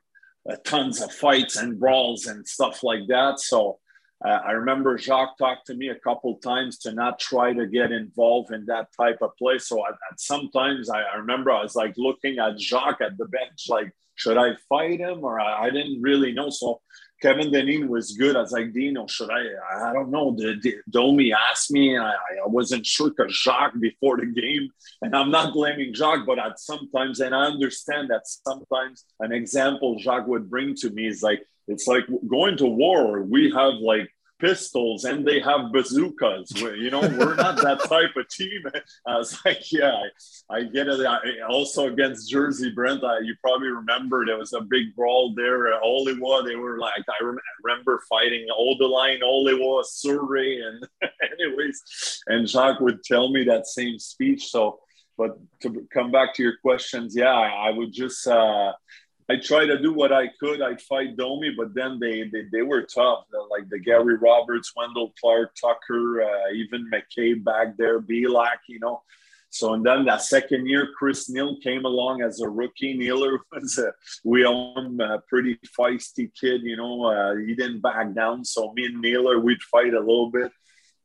uh, tons of fights and brawls and stuff like that. So uh, I remember Jacques talked to me a couple times to not try to get involved in that type of play. So at, at sometimes I, I, remember I was like looking at Jacques at the bench, like should I fight him or I, I didn't really know. So Kevin Dineen was good. As I was like, Dino, should I? I don't know. The, Domi asked me. I, I wasn't sure because Jacques before the game, and I'm not blaming Jacques, but at sometimes, and I understand that sometimes an example Jacques would bring to me is like, it's like going to war. We have like pistols and they have bazookas. We're, you know, we're not that type of team. I was like, yeah, I, I get it. I, also against Jersey, Brent, I, you probably remember there was a big brawl there. Uh, Oliwa, they were like, I rem- remember fighting all the Odelein, Oliwa, Surrey, and anyways, and Jacques would tell me that same speech. So, but to come back to your questions, yeah, I, I would just. Uh, I tried to do what I could. I'd fight Domi, but then they they, they were tough. Like the Gary Roberts, Wendel Clark, Tucker, uh, even McCabe back there, Belak, you know. So and then that second year, Chris Neil came along as a rookie. Nealer was a we own a pretty feisty kid, you know. Uh, he didn't back down. So me and Nealer, we'd fight a little bit.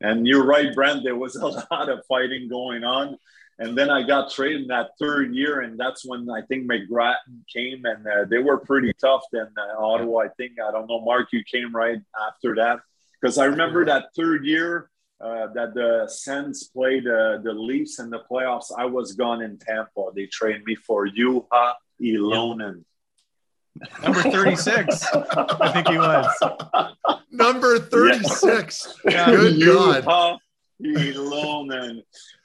And you're right, Brent. There was a lot of fighting going on. And then I got traded in that third year, and that's when I think McGrattan came, and uh, they were pretty tough. Then uh, Ottawa, I think I don't know, Mark, you came right after that because I remember that third year uh, that the Sens played uh, the Leafs in the playoffs. I was gone in Tampa. They trained me for Juha Ylonen. Number 36, I think he was. Number 36. Yeah. Good God. Ylonen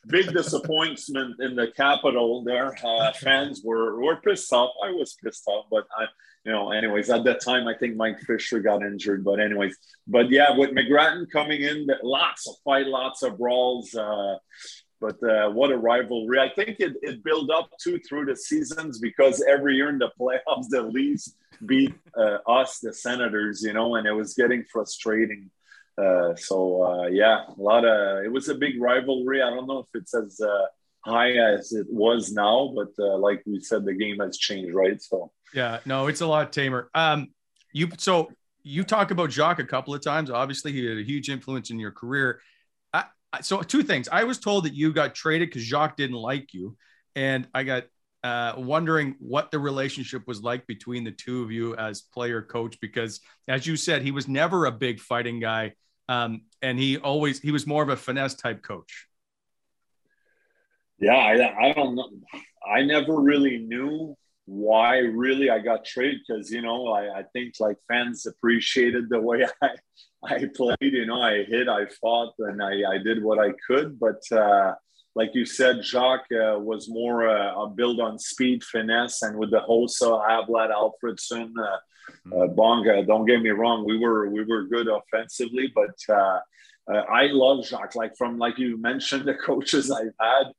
big disappointment in the capital there. Uh, fans were were pissed off. I was pissed off, but I, you know, anyways, at that time, I think Mike Fisher got injured. But anyways, but yeah, with McGrattan coming in, lots of fight, lots of brawls. Uh, but uh, what a rivalry! I think it, it built up too through the seasons because every year in the playoffs, the Leafs beat uh, us, the Senators, you know, and it was getting frustrating. Uh, so uh, yeah, a lot of it was a big rivalry. I don't know if it's as uh, high as it was now, but uh, like we said, the game has changed, right? So yeah, no, it's a lot tamer. Um, you so you talk about Jacques a couple of times. Obviously, he had a huge influence in your career. I, so two things. I was told that you got traded because Jacques didn't like you, and I got uh, wondering what the relationship was like between the two of you as player coach because as you said he was never a big fighting guy um, and he always he was more of a finesse type coach. Yeah, I, I don't know. I never really knew why really I got traded because you know I, I think like fans appreciated the way I I played. You know, I hit, I fought, and I I did what I could. But uh, like you said, Jacques uh, was more uh, build on speed, finesse, and with the Hossa, Havlat, Alfredsson, uh, uh, Bonga, don't get me wrong, we were we were good offensively, but uh, uh, I love Jacques. Like from like you mentioned, the coaches I've had.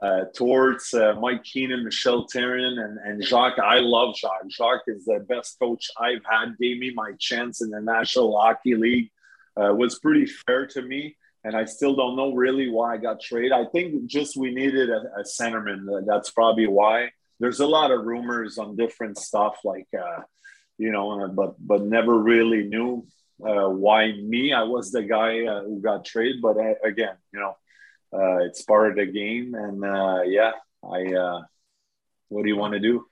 Uh, towards uh, Mike Keenan, Michel Therrien, and, and Jacques. I love Jacques. Jacques is the best coach I've had. Gave me my chance in the National Hockey League. Uh, was pretty fair to me, and I still don't know really why I got traded. I think just we needed a, a centerman. That's probably why. There's a lot of rumors on different stuff like uh, you know, but but never really knew uh, why me. I was the guy uh, who got traded, but I, uh, again, you know, uh, it's part of the game, and uh, yeah, I. Uh, what do you want to do?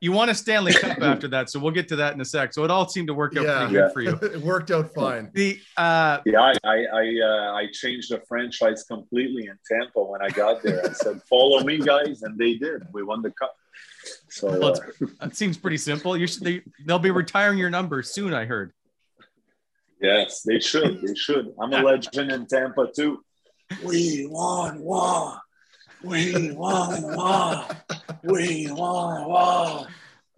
you won a Stanley Cup after that, so we'll get to that in a sec. So it all seemed to work out yeah. pretty good for you. it worked out fine. The uh, yeah, I I I, uh, I, changed the franchise completely in Tampa when I got there. I said, "Follow me, guys," and they did. We won the cup. So well, uh, that seems pretty simple. You should, they, they'll be retiring your number soon. I heard. Yes, they should. They should. I'm a legend in Tampa too. We won, won. We won, won. We won, won.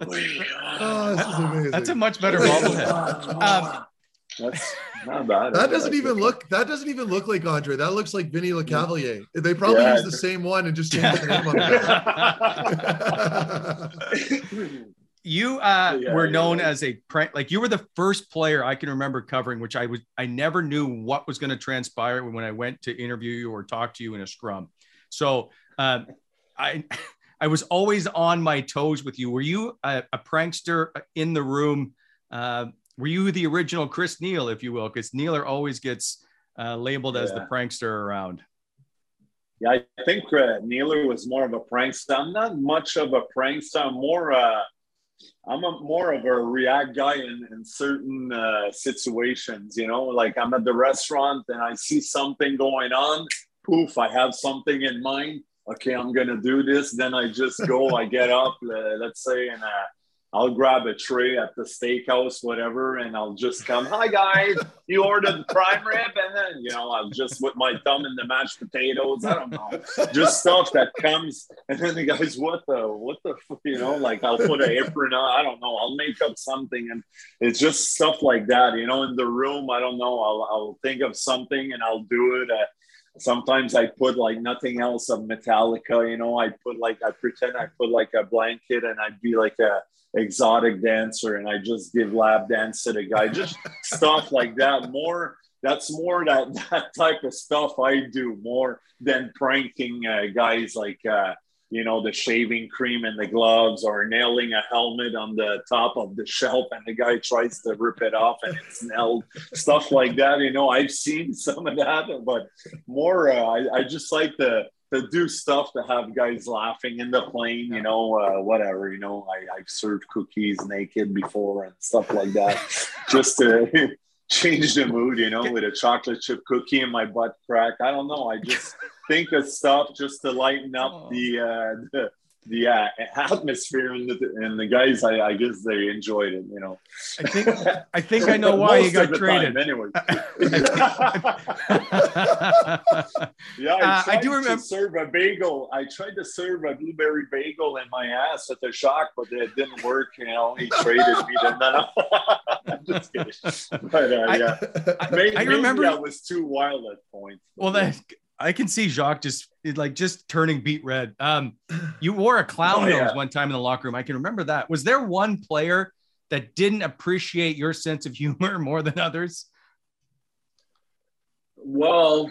We won. Oh, That's a much better bobblehead. Um, that's not bad. That doesn't even look. That doesn't even look like Andre. That looks like Vinny Lecavalier. They probably yeah. used the same one and just changed the name on it. you uh, yeah, were known yeah. as a prank. Like you were the first player I can remember covering, which I was. I never knew what was going to transpire when I went to interview you or talk to you in a scrum. So um, I. I was always on my toes with you. Were you a, a prankster in the room? Uh, were you the original Chris Neil, if you will? Because Nealer always gets uh, labeled yeah. as the prankster around. Yeah, I think uh, Nealer was more of a prankster. I'm not much of a prankster. I'm more, uh, I'm a, more of a react guy in, in certain uh, situations. You know, like I'm at the restaurant and I see something going on. Poof, I have something in mind. Okay, I'm gonna do this. Then I just go. I get up. Uh, let's say in a I'll grab a tray at the steakhouse, whatever, and I'll just come. Hi guys, you ordered prime rib, and then you know I'll just with my thumb in the mashed potatoes. I don't know, just stuff that comes, and then the guys, what the, what the, you know, like I'll put an apron on. I don't know. I'll make up something, and it's just stuff like that. You know, in the room, I don't know. I'll I'll think of something and I'll do it. Uh, sometimes I put like nothing else of Metallica, you know, I put like, I pretend I put like a blanket and I'd be like a exotic dancer and I just give lap dance to the guy, just stuff like that. More, that's more that, that type of stuff I do more than pranking uh, guys like, uh, you know, the shaving cream and the gloves or nailing a helmet on the top of the shelf and the guy tries to rip it off and it's nailed, stuff like that. You know, I've seen some of that, but more, uh, I, I just like to, to do stuff to have guys laughing in the plane, you know, uh, whatever, you know, I, I've served cookies naked before and stuff like that, just to change the mood, you know, with a chocolate chip cookie in my butt crack. I don't know. I just think of stuff just to lighten up oh. the, uh, the the uh, atmosphere and the, and the guys, I, I, guess they enjoyed it. You know, I think I think I know why you got traded. anyway, yeah, I, uh, I, do remember serve a bagel. I tried to serve a blueberry bagel in my ass at the shock, but it didn't work. You know, he traded me. Then no, I'm just kidding. But uh, yeah, I, maybe, I remember maybe I was too wild at points. Well, that I can see Jacques just like just turning beet red. Um, you wore a clown oh, yeah. nose one time in the locker room. I can remember that. Was there one player that didn't appreciate your sense of humor more than others? Well,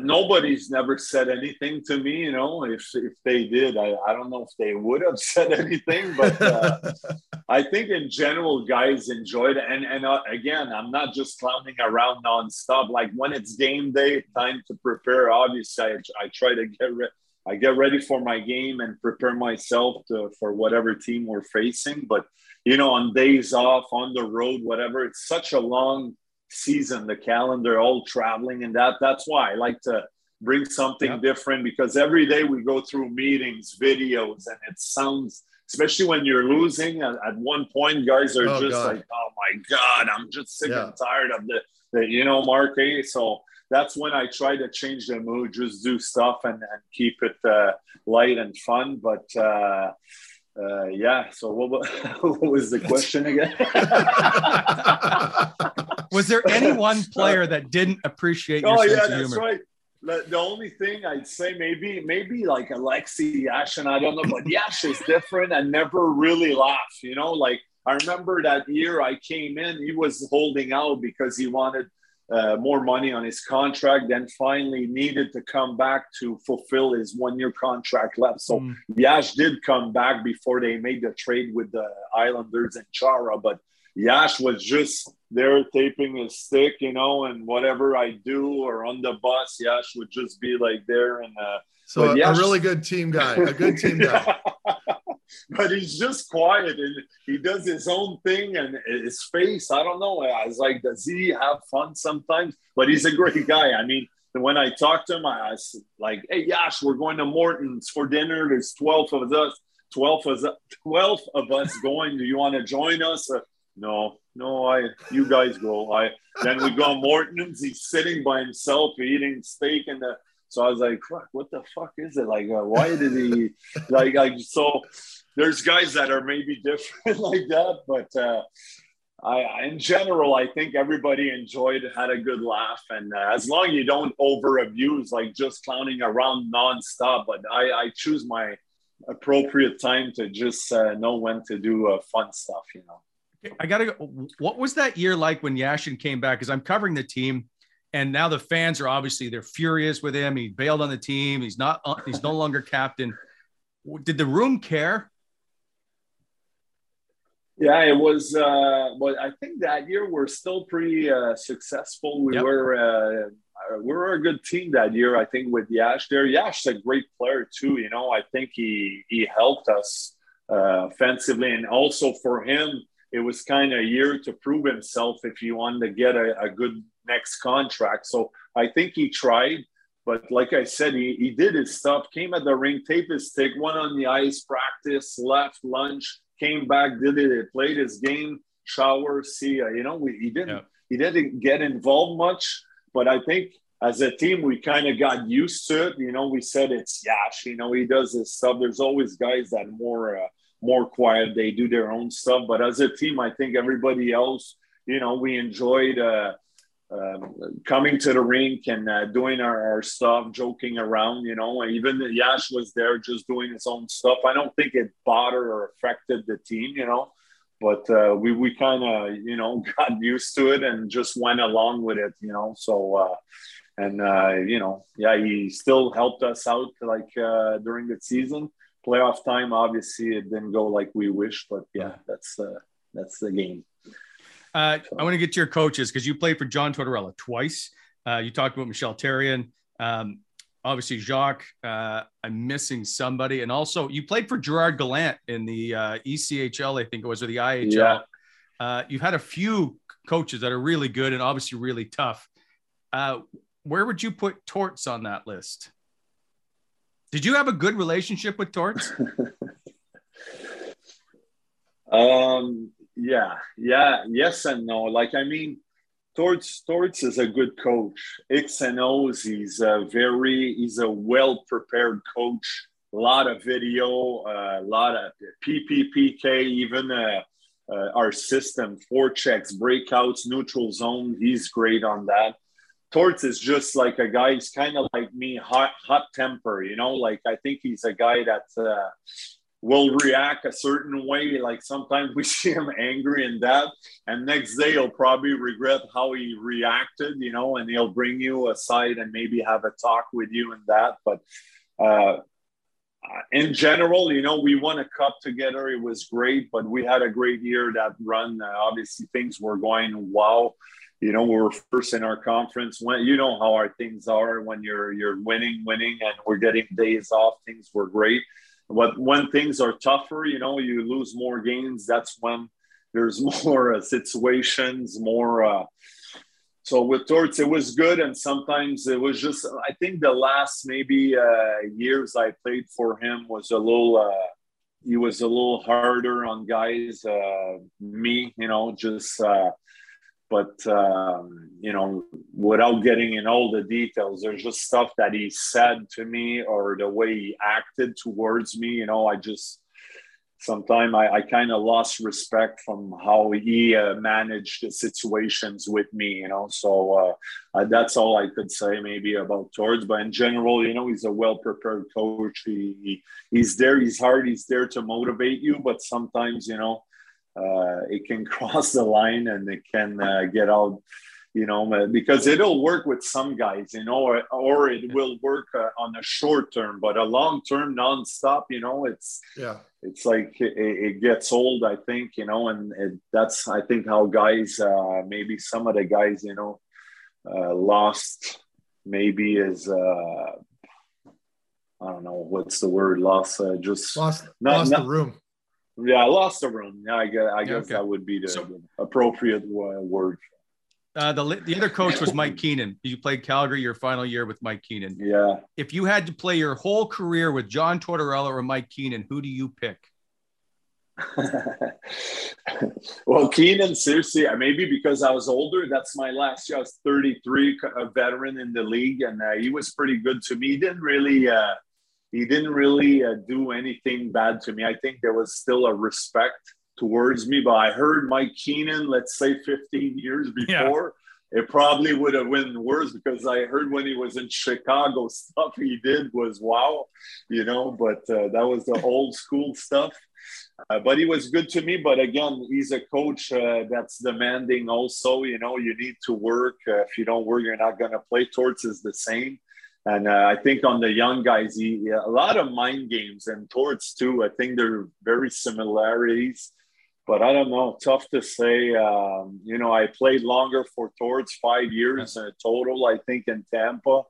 nobody's never said anything to me. You know, if if they did, I, I don't know if they would have said anything, but uh, I think in general, guys enjoyed it. And and uh, again, I'm not just clowning around nonstop. Like when it's game day, time to prepare. Obviously, I, I try to get re- I get ready for my game and prepare myself to, for whatever team we're facing. But you know, on days off, on the road, whatever, it's such a long season, the calendar, all traveling and that. That's why I like to bring something yeah. different because every day we go through meetings, videos, and it sounds, especially when you're losing. At, at one point, guys are oh, just God. like, "Oh my God, I'm just sick yeah. and tired of the, the you know, Mark." Eh? So that's when I try to change the mood, just do stuff and, and keep it uh, light and fun. But uh, uh, yeah. So what, what was the question again? was there any one player that didn't appreciate your oh, sense yeah, of that's right. The, the, only thing I'd say maybe maybe like Alexei Yashin I don't know, but Yash is different and never really laughs. You know, like I remember that year I came in, he was holding out because he wanted uh, more money on his contract, then finally needed to come back to fulfill his one year contract left. So mm. Yash did come back before they made the trade with the Islanders and Chara, but Yash was just there taping his stick, you know, and whatever I do or on the bus, Yash would just be like there. And uh, so a, Yash, a really good team guy, a good team guy. but he's just quiet and he does his own thing and his face i don't know i was like does he have fun sometimes? But he's a great guy. I mean when i talked to him i was like hey yash we're going to morton's for dinner. There's 12 of us 12 of us 12 of us going. Do you want to join us? Uh, no no i you guys go. I then we go to morton's. He's sitting by himself eating steak and the so I was like, fuck, what the fuck is it? Like, uh, why did he, like, like, so there's guys that are maybe different like that, but uh, I, in general, I think everybody enjoyed, had a good laugh, and uh, as long as you don't over abuse, like just clowning around nonstop. But I, I choose my appropriate time to just uh, know when to do uh, fun stuff, you know. I gotta go. What was that year like when Yashin came back? Because I'm covering the team, and now the fans are obviously they're furious with him. He bailed on the team. He's not. Uh, he's no longer captain. Did the room care? Yeah, it was. Uh, but I think that year we're still pretty uh, successful. We yep. were uh, we were a good team that year. I think with Yash there. Yash's a great player too. You know, I think he he helped us uh, offensively, and also for him, it was kind of a year to prove himself if he wanted to get a, a good next contract. So I think he tried. But like I said, he, he did his stuff, came at the ring, taped his stick, went on the ice, practice, left, lunch, came back, did it, played his game, shower, see ya. You know, we, he didn't yeah. he didn't get involved much, but I think as a team we kind of got used to it. You know, we said it's Yash. You know, he does his stuff. There's always guys that more uh, more quiet. They do their own stuff. But as a team, I think everybody else, you know, we enjoyed. Uh, um, coming to the rink and uh, doing our, our, stuff, joking around, you know, even Yash was there just doing his own stuff. I don't think it bothered or affected the team, you know, but uh, we, we kind of, you know, got used to it and just went along with it, you know, so, uh, and, uh, you know, yeah, he still helped us out like uh, during the season. Playoff time, obviously, it didn't go like we wish, but yeah, that's, uh, that's the game. Uh, I want to get to your coaches because you played for John Tortorella twice. Uh, you talked about Michel Therrien, um, obviously Jacques. Uh, I'm missing somebody, and also you played for Gerard Gallant in the uh, ECHL, I think it was, or the IHL. Yeah. Uh, you've had a few coaches that are really good and obviously really tough. Uh, where would you put Torts on that list? Did you have a good relationship with Torts? um, yeah, yeah, yes and no. Like I mean, Torts Torts is a good coach. X and O's. He's a very he's a well prepared coach. A lot of video, uh, a lot of PPPK, even uh, uh, our system, forechecks, breakouts, neutral zone. He's great on that. Torts is just like a guy. He's kind of like me, hot hot temper. You know, like I think he's a guy that uh, will react a certain way. Like sometimes we see him angry and that, and next day he'll probably regret how he reacted, you know, and he'll bring you aside and maybe have a talk with you and that. But uh, in general, you know, we won a cup together. It was great, but we had a great year that run. Uh, obviously, things were going wow. You know, we were first in our conference. When you know how our things are when you're you're winning, winning, and we're getting days off. Things were great what when things are tougher, you know, you lose more games. That's when there's more uh, situations, more. Uh, so with Torts, it was good, and sometimes it was just. I think the last maybe uh, years I played for him was a little. Uh, he was a little harder on guys. Uh, me, you know, just uh, but um, you know without getting in all the details there's just stuff that he said to me or the way he acted Torts me you know i just sometimes i, I kind of lost respect from how he uh, managed the situations with me you know so uh, that's all i could say maybe about towards but in general you know he's a well prepared coach. He, he he's there he's hard he's there to motivate you but sometimes you know uh, it can cross the line and it can uh, get out you know because it'll work with some guys you know or, or it will work uh, on a short term but a long term non-stop you know it's yeah. it's like it, it gets old i think you know and it, that's i think how guys uh, maybe some of the guys you know uh, lost maybe is uh i don't know what's the word lost uh, just lost not, lost not, the room yeah, I lost the room. Yeah, I guess, I guess okay. that would be the, so, appropriate uh, word. Uh, the the other coach was Mike Keenan. You played Calgary your final year with Mike Keenan. Yeah. If you had to play your whole career with John Tortorella or Mike Keenan, who do you pick? well, Keenan, seriously, maybe because I was older. That's my last year. I was 33, a veteran in the league, and uh, he was pretty good to me. He didn't really. Uh, he didn't really uh, do anything bad to me. I think there was still a respect towards me. But I heard Mike Keenan, let's say 15 years before, yeah. it probably would have been worse because I heard when he was in Chicago, stuff he did was wow, you know. But uh, that was the old school stuff. Uh, but he was good to me. But again, he's a coach uh, that's demanding. Also, you know, you need to work. Uh, if you don't work, you're not going to play. Torts is the same. And uh, I think on the young guys, he, a lot of mind games and Torts too. I think there are very similarities, but I don't know. Tough to say. Um, you know, I played longer for Torts, five years in total. I think in Tampa.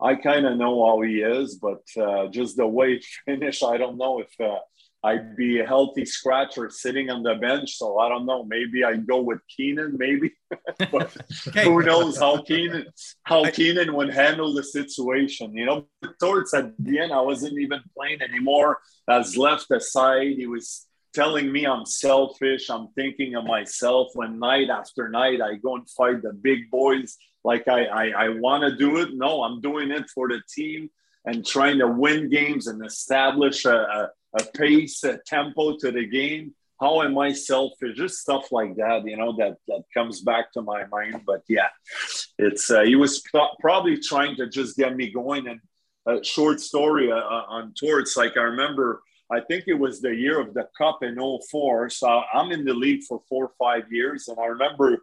I kind of know how he is, but uh, just the way he finished, I don't know if uh, I'd be a healthy scratcher sitting on the bench. So I don't know. Maybe I'd go with Keenan, maybe. but okay. who knows how Keenan how Keenan would handle the situation. You know, Torts at the end, I wasn't even playing anymore. As left aside, he was telling me I'm selfish. I'm thinking of myself when night after night I go and fight the big boys like I I, I want to do it. No, I'm doing it for the team and trying to win games and establish a, a a pace, a tempo to the game. how am I selfish? Just stuff like that, you know, that that comes back to my mind. But yeah, it's uh, he was pro- probably trying to just get me going. And a short story uh, uh on tour. It's like I remember. I think it was the year of the Cup in 04. So I'm in the league for four or five years. And I remember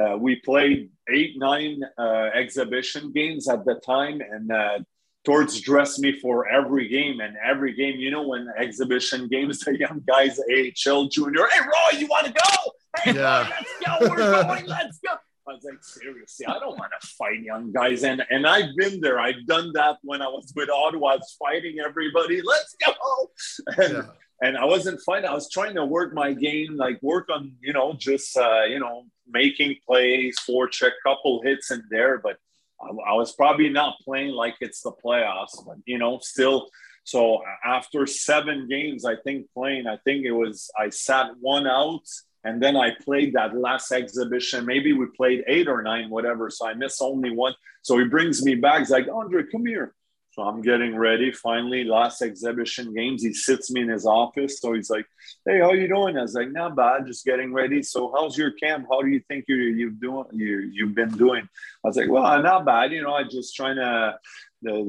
uh, we played eight, nine uh, exhibition games at the time. And uh, Torts dressed me for every game and every game. You know, when exhibition games, the young guys, AHL junior, hey, Roy, you want to go? Hey, yeah. Roy, let's go. We're going. Let's go. I was like, seriously, I don't want to fight young guys. And and I've been there. I've done that when I was with Ottawa. I was fighting everybody. Let's go. And, yeah. and I wasn't fighting. I was trying to work my game, like work on, you know, just, uh, you know, making plays, forecheck, couple hits in there. But I, was probably not playing like it's the playoffs, but you know, still. So after seven games, I think playing, I think it was I sat one out and then I played that last exhibition. Maybe we played eight or nine, whatever. So I missed only one. So he brings me back. He's like, Andre, come here. So I'm getting ready. Finally, last exhibition games, he sits me in his office. So he's like, "Hey, how you doing?" I was like, "Not bad, just getting ready." So how's your camp? How do you think you you've doing you you've been doing? I was like, "Well, not bad. You know, I just trying to."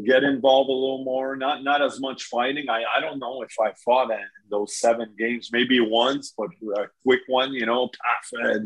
Get involved a little more, not not as much fighting. I, I don't know if I fought in those seven games, maybe once, but a quick one, you know, paff, uh,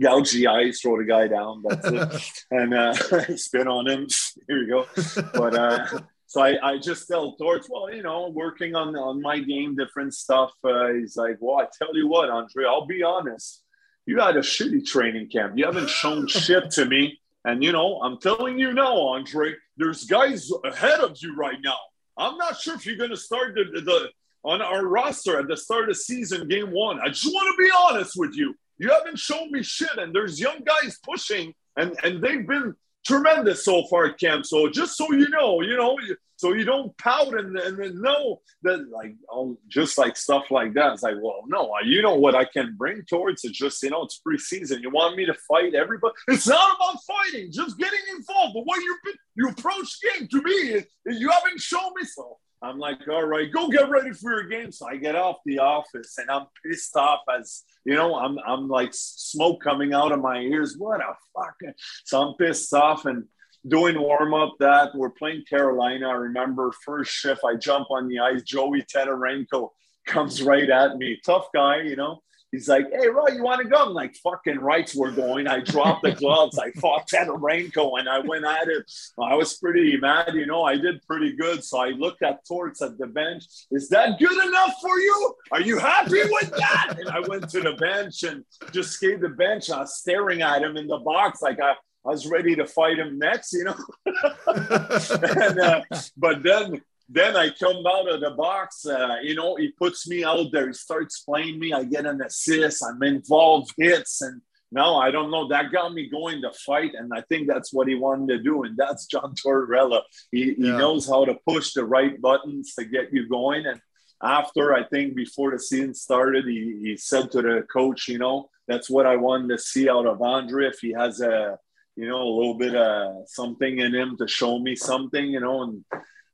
gouge the eyes, throw the guy down, that's it, and uh, spin on him. Here you go. But uh, so I, I just tell Torts, well, you know, working on on my game, different stuff. Uh, he's like, well, I tell you what, Andre, I'll be honest. You had a shitty training camp. You haven't shown shit to me. And you know, I'm telling you now, Andre, there's guys ahead of you right now. I'm not sure if you're going to start the, the on our roster at the start of season, game one. I just want to be honest with you. You haven't shown me shit, and there's young guys pushing, and and they've been tremendous so far at camp. So just so you know, you know, so you don't pout and, and know that like oh, just like stuff like that. It's like, well, no, you know what I can bring towards it. Just you know, it's preseason. You want me to fight everybody? It's not about fighting, just getting involved. But what you you approach game to me, is you haven't shown me so. I'm like, all right, go get ready for your game. So I get off the office and I'm pissed off as you know, I'm I'm like smoke coming out of my ears. What a fucking so I'm pissed off and doing warm up that we're playing Carolina. I remember first shift, I jump on the ice, Joey Tetarenko comes right at me. Tough guy, you know. He's like, hey, Roy, you want to go? I'm like, fucking rights we're going. I dropped the gloves. I fought Ted Tetarenko and I went at it. I was pretty mad, you know, I did pretty good. So I looked at Torts at the bench. Is that good enough for you? Are you happy with that? And I went to the bench and just gave the bench. I was staring at him in the box like I, I was ready to fight him next, you know. and, uh, but then then I come out of the box. Uh, you know, he puts me out there. He starts playing me. I get an assist. I'm involved hits, and now I don't know. That got me going to fight, and I think that's what he wanted to do. And that's John Tortorella. He, he knows how to push the right buttons to get you going. And after I think before the season started, he, he said to the coach, you know, that's what I wanted to see out of Andre. If he has a you know, a little bit of something in him to show me something, you know, and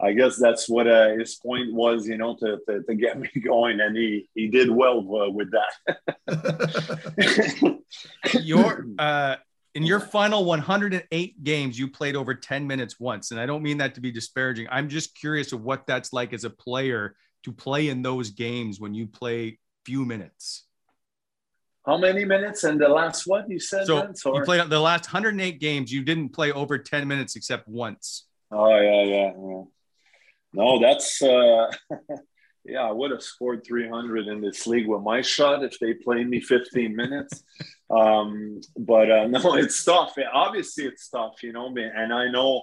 I guess that's what uh, his point was, you know, to, to, to, get me going, and he he did well uh, with that. your uh, in your final 108 games, you played over 10 minutes once, and I don't mean that to be disparaging. I'm just curious of what that's like as a player to play in those games when you play few minutes. How many minutes in the last what you said? So you played the last 108 games. You didn't play over 10 minutes except once. Oh yeah, yeah, yeah. No, that's uh, yeah. I would have scored 300 in this league with my shot if they played me 15 minutes. um, but uh, no, it's tough. Obviously, it's tough, you know. And I know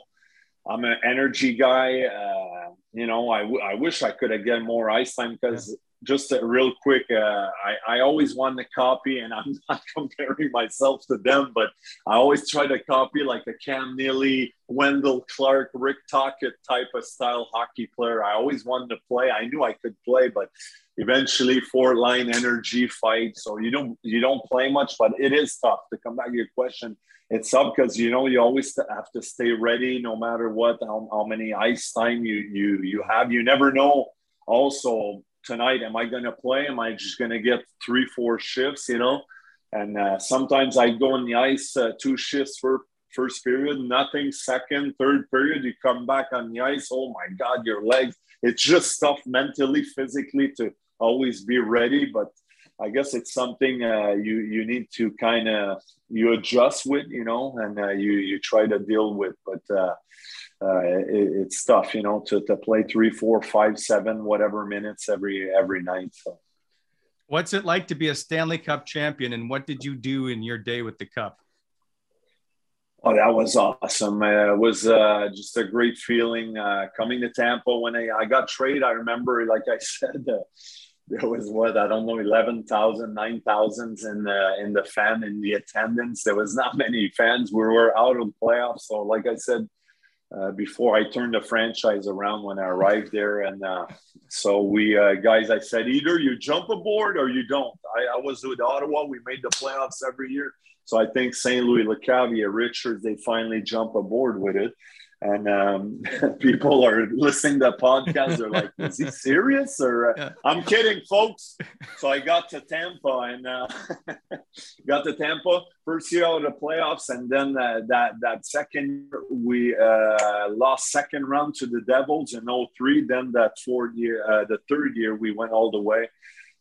I'm an energy guy. Uh, you know, I, w- I wish I could have get more ice time because just real quick, uh, I, I always want to copy, and I'm not comparing myself to them, but I always try to copy like a Cam Neely, Wendel Clark, Rick Tocchet type of style hockey player. I always wanted to play. I knew I could play, but eventually four line energy fight. So you don't you don't play much, but it is tough to come back to your question. It's tough because you know you always have to stay ready no matter what how, how many ice time you you you have. You never know also tonight, am I going to play? Am I just going to get three, four shifts? You know, and uh, sometimes I go on the ice uh, two shifts for first period, nothing. Second, third period, you come back on the ice. Oh my God, your legs. It's just tough mentally, physically to always be ready. But I guess it's something uh, you you need to kind of you adjust with, you know, and uh, you you try to deal with. But uh, uh, it, it's tough, you know, to, to play three, four, five, seven, whatever minutes every every night. So, what's it like to be a Stanley Cup champion, and what did you do in your day with the cup? Oh, that was awesome. Uh, it was uh, just a great feeling uh, coming to Tampa when I, I got traded. I remember, like I said, uh, there was what I don't know, 11,000, 9,000 in the in the fan in the attendance. There was not many fans. We were out of the playoffs, so like I said uh, before, I turned the franchise around when I arrived there, and uh, so we uh, guys, I said either you jump aboard or you don't. I, I was with Ottawa. We made the playoffs every year. So I think St. Louis, Lecavalier, Richards, they finally jump aboard with it. And um, people are listening to podcast. They're like, "Is he serious?" Or uh, yeah. I'm kidding, folks. So I got to Tampa and uh, got to Tampa first year out of the playoffs, and then uh, that that second we uh, lost second round to the Devils in 03. Then that fourth year, uh, the third year, we went all the way.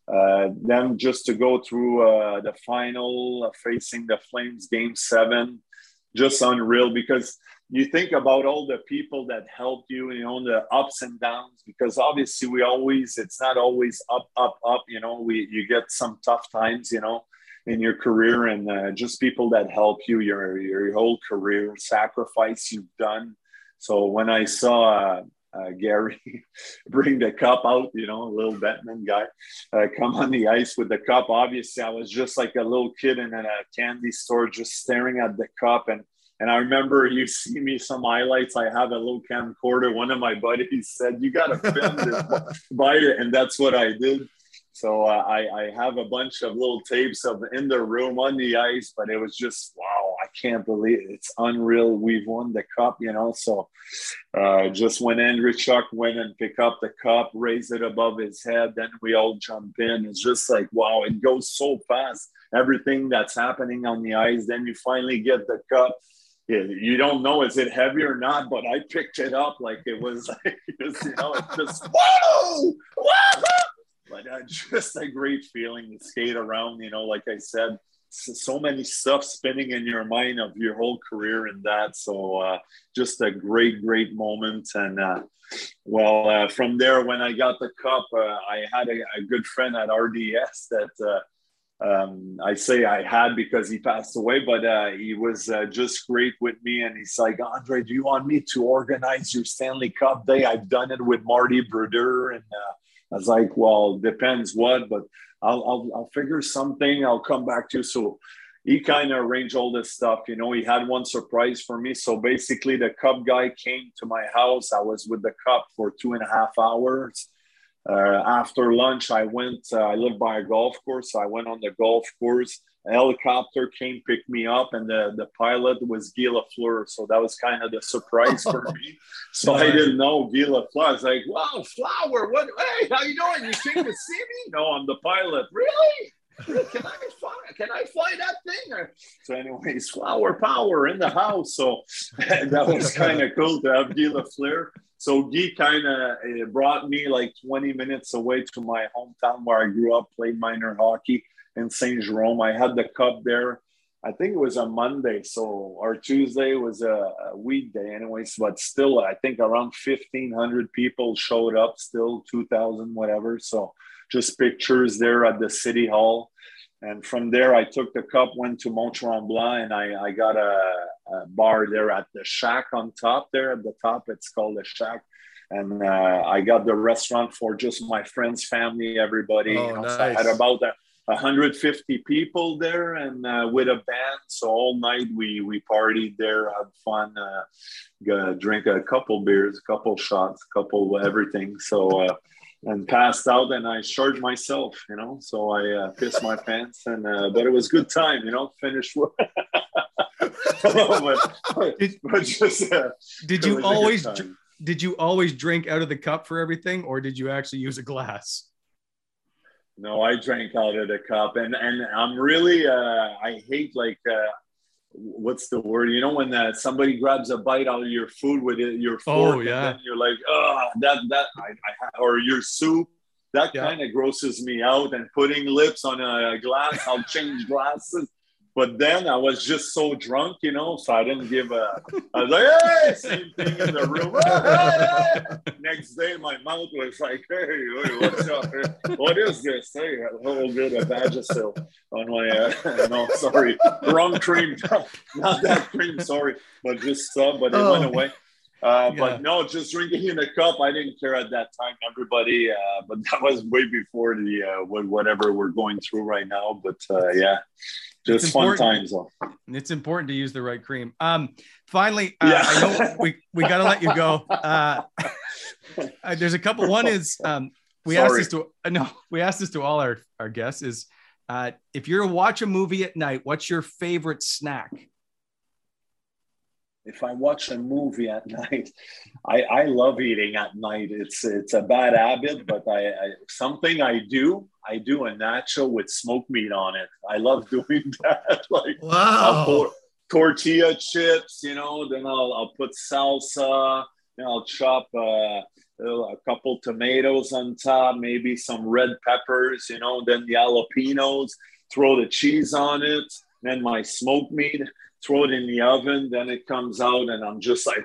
Uh, then just to go through uh, the final, uh, facing the Flames, Game Seven, just unreal because you think about all the people that helped you, you know, the ups and downs. Because obviously, we always it's not always up, up, up. You know, we you get some tough times, you know, in your career, and uh, just people that help you your your whole career, sacrifice you've done. So when I saw uh, Gary bring the cup out, you know, a little Bettman guy, uh, come on the ice with the cup. Obviously, I was just like a little kid in a candy store, just staring at the cup. And and I remember you see me some highlights. I have a little camcorder. One of my buddies said, "You got to film this, buy it," and that's what I did. So uh, I, I have a bunch of little tapes of in the room on the ice, but it was just wow! I can't believe it. it's unreal. We've won the cup, you know. So uh, just when Andreychuk went and pick up the cup, raise it above his head, then we all jump in. It's just like wow! It goes so fast. Everything that's happening on the ice, then you finally get the cup you don't know is it heavy or not, but I picked it up like it was like you know, it's just whoa, whoa! but uh, just a great feeling to skate around. You know, like I said, so many stuff spinning in your mind of your whole career and that. So uh, just a great, great moment. And uh, well, uh, from there, when I got the cup, uh, I had a, a, good friend at RDS that. Um, I say I had because he passed away, but uh, he was uh, just great with me. And he's like, Andre, do you want me to organize your Stanley Cup Day? I've done it with Marty Brodeur and uh, I was like, well, depends what, but I'll, I'll, I'll figure something. I'll come back to you. So he kind of arranged all this stuff. You know, he had one surprise for me. So basically, the Cup guy came to my house. I was with the Cup for two and a half hours. Uh, after lunch, I went, uh, I live by a golf course. So I went on the golf course a helicopter came pick me up and the, the pilot was Guy Lafleur. So that was kind of the surprise for me. So I didn't know Guy Lafleur. I was like, wow, Flower, what hey, how you doing? You came to see me? No, I'm the pilot. Really? Can I fly? Can I fly that thing? So, anyways, flower power in the house. So that was kind of cool to have Guy Lafleur. So Guy kind of eh, brought me like 20 minutes away to my hometown where I grew up, played minor hockey in Saint Jerome. I had the cup there. I think it was a Monday, so our Tuesday was a, a weekday, anyways. But still, I think around fifteen hundred people showed up. Still two thousand, whatever. So just pictures there at the city hall. And from there, I took the cup, went to Mont Tremblant, and I, I got a, a, bar there at the shack on top there. At the top, it's called the shack. And uh, I got the restaurant for just my friends, family, everybody. Oh, you know, nice. so I had about a 150 people there and uh, with a band so all night we we partied there had fun uh, drink a couple beers a couple shots a couple everything so uh, and passed out and i charged myself you know? So i uh, pissed my pants and uh, but it was good time you know? Finished but, did, but just, uh, did you always did you always drink out of the cup for everything or did you actually use a glass? No, I drank out of the cup, and and I'm really uh, I hate like uh, what's the word? You know when uh, somebody grabs a bite out of your food with it, your fork, Oh, yeah. and then you're like, oh, that that I, I or your soup. That Yeah. kind of grosses me out. And putting lips on a glass, I'll change glasses. But then I was just so drunk, you know, so I didn't give a. I was like, hey, same thing in the room. Next day, my mouth was like, hey, hey, what's up? What is this? Hey, a little bit of Vagisil on my. Uh, no, sorry, wrong cream. Not that cream, sorry, but just some. But it Oh. went away. Uh, Yeah. But no, just drinking in a cup. I didn't care at that time. Everybody, uh, but that was way before the uh, whatever we're going through right now. But uh, yeah, just It's fun times. Though. It's important to use the right cream. Um, finally, uh, Yeah. I know we, we got to let you go. Uh, uh, there's a couple. One is um, we asked this to uh, no, we asked this to all our our guests is uh, if you're to watch a movie at night, what's your favorite snack? If I watch a movie at night, I, I love eating at night. It's it's a bad habit, but I, I something I do. I do a nacho with smoked meat on it. I love doing that. like Wow. tortilla chips, you know. Then I'll I'll put salsa. Then I'll chop uh, a couple tomatoes on top, maybe some red peppers, you know. Then the jalapenos. Throw the cheese on it. Then my smoked meat throw it in the oven, then it comes out, and I'm just like,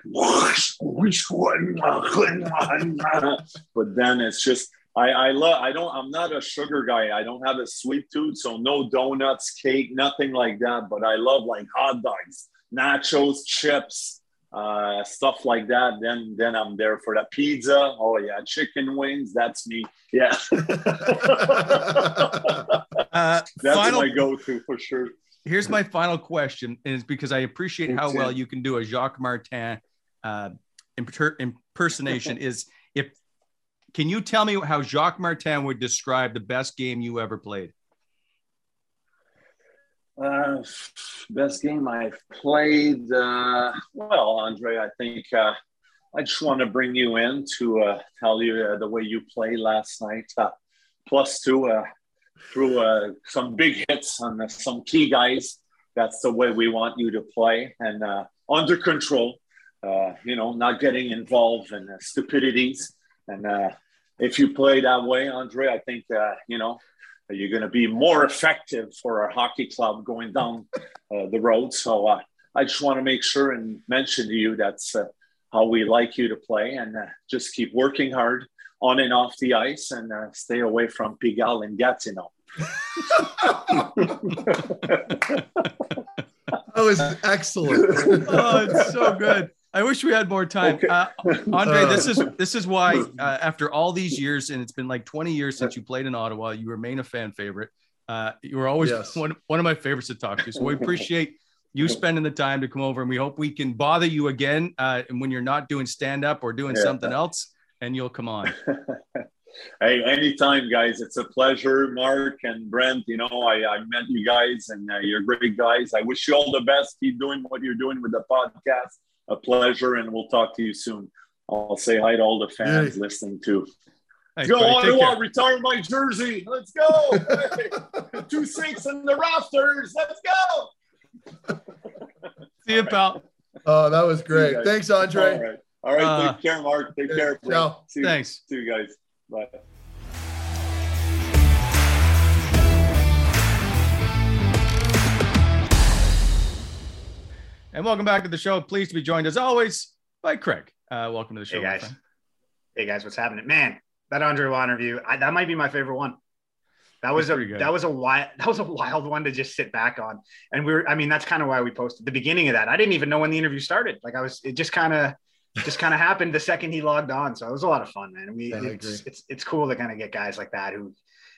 but then it's just. I, I love. I don't. I'm not a sugar guy. I don't have a sweet tooth, so no donuts, cake, nothing like that. But I love like hot dogs, nachos, chips, uh, stuff like that. Then, then I'm there for the pizza. Oh yeah, chicken wings. That's me. Yeah, Uh, that's final, my go-to for sure. Here's my final question, and it's because I appreciate how well you can do a Jacques Martin uh, impersonation. is if can you tell me how Jacques Martin would describe the best game you ever played? Uh, best game I've played. Uh, well, Andre, I think uh, I just want to bring you in to uh, tell you uh, the way you played last night. Uh, plus two, uh, through uh, some big hits on uh, some key guys. That's the way we want you to play and uh, under control. Uh, you know, not getting involved in stupidities. And uh, if you play that way, Andre, I think uh, you know you're going to be more effective for our hockey club going down uh, the road. So I just want to make sure and mention to you that's how we like you to play and just keep working hard on and off the ice and uh, stay away from Pigalle and Gatineau. That was excellent. oh, it's so good. I wish we had more time. Okay. Uh, Andre, this is this is why uh, after all these years, and it's been like 20 years since you played in Ottawa, you remain a fan favorite. Uh, you were always Yes. one, one of my favorites to talk to. So we appreciate you spending the time to come over, and we hope we can bother you again uh, and when you're not doing stand up or doing Yeah. something else, and you'll come on. Hey, anytime, guys. It's a pleasure, Marc and Brent. You know, I, I met you guys and uh, you're great guys. I wish you all the best. Keep doing what you're doing with the podcast. A pleasure, and we'll talk to you soon. I'll say hi to all the fans Yeah. listening too. Thanks, Go buddy. Ottawa, retire my jersey. Let's go. Hey, two sinks in the rafters. Let's go. See you, pal. Oh, that was great. Thanks, All Andre. Right. All right. Uh, take care, Marc. Take care. Brent. Ciao. See you, Thanks. See you guys. Bye. And welcome back to the show. Pleased to be joined as always by Craig. Uh, welcome to the show. Hey guys. Hey guys, what's happening? Man, that Andre Roy interview, I, that might be my favorite one. That was That's a good. that was a wild that was a wild one to just sit back on. And we are I mean, that's kind of why we posted the beginning of that. I didn't even know when the interview started. Like I was, it just kind of just kind of happened the second he logged on. So it was a lot of fun, man. We Yeah, it's, it's it's cool to kind of get guys like that who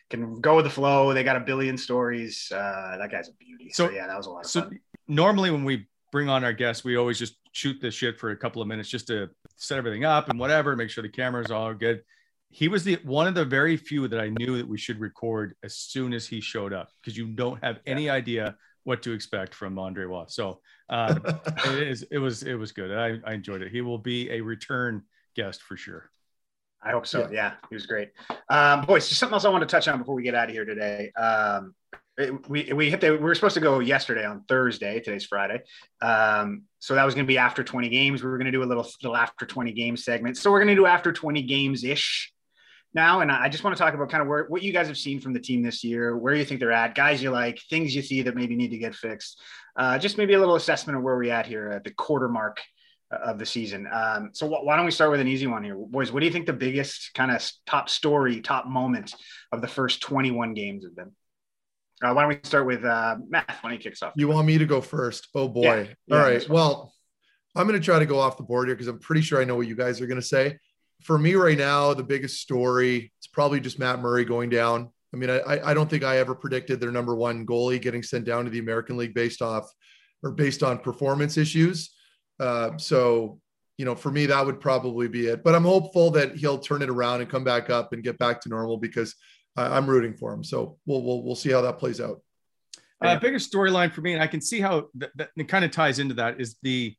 can go with the flow. They got a billion stories. Uh, that guy's a beauty. So, So- yeah, that was a lot of So fun. normally when we bring on our guests, we always just shoot the shit for a couple of minutes just to set everything up and whatever, make sure the cameras all good. He was the one of the very few that I knew that we should record as soon as he showed up because you don't have any idea what to expect from Andre Roy. So uh, it is it was it was good. I, I enjoyed it. He will be a return guest for sure. I hope so. Yeah, yeah he was great. Um, boys, just something else I want to touch on before we get out of here today. Um, we we hit the we were supposed to go yesterday on Thursday. Today's Friday, um, so that was going to be after 20 games. We were going to do a little little after 20 games segment. So we're going to do after 20 games ish now, and I just want to talk about kind of where what you guys have seen from the team this year, where you think they're at, guys you like, things you see that maybe need to get fixed. Uh, just maybe a little assessment of where we're at here at the quarter mark of the season. Um, so why don't we start with an easy one here, boys? What do you think the biggest kind of top story, top moment of the first 21 games have been? Uh, why don't we start with uh, Matt? Why don't you kick us off? You want me to go first? Oh boy! Yeah, yeah, All right. Well, I'm going to try to go off the board here because I'm pretty sure I know what you guys are going to say. For me right now, the biggest story it's probably just Matt Murray going down. I mean, I, I don't think I ever predicted their number one goalie getting sent down to the American League based off or based on performance issues. Uh, so, you know, for me, that would probably be it. But I'm hopeful that he'll turn it around and come back up and get back to normal because I, am rooting for him. So we'll, we'll we'll see how that plays out. Uh, biggest storyline for me, and I can see how that, that it kind of ties into that is the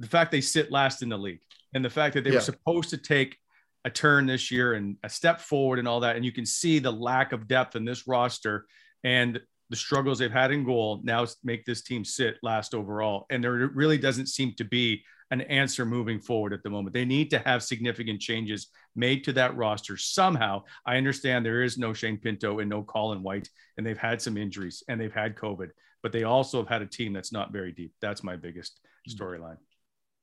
the fact they sit last in the league and the fact that they yeah. were supposed to take a turn this year and a step forward and all that. And you can see the lack of depth in this roster and the struggles they've had in goal now make this team sit last overall. And there really doesn't seem to be an answer moving forward at the moment. They need to have significant changes made to that roster somehow. I understand there is no Shane Pinto and no Colin White, and they've had some injuries and they've had COVID, but they also have had a team that's not very deep. That's my biggest mm-hmm. storyline.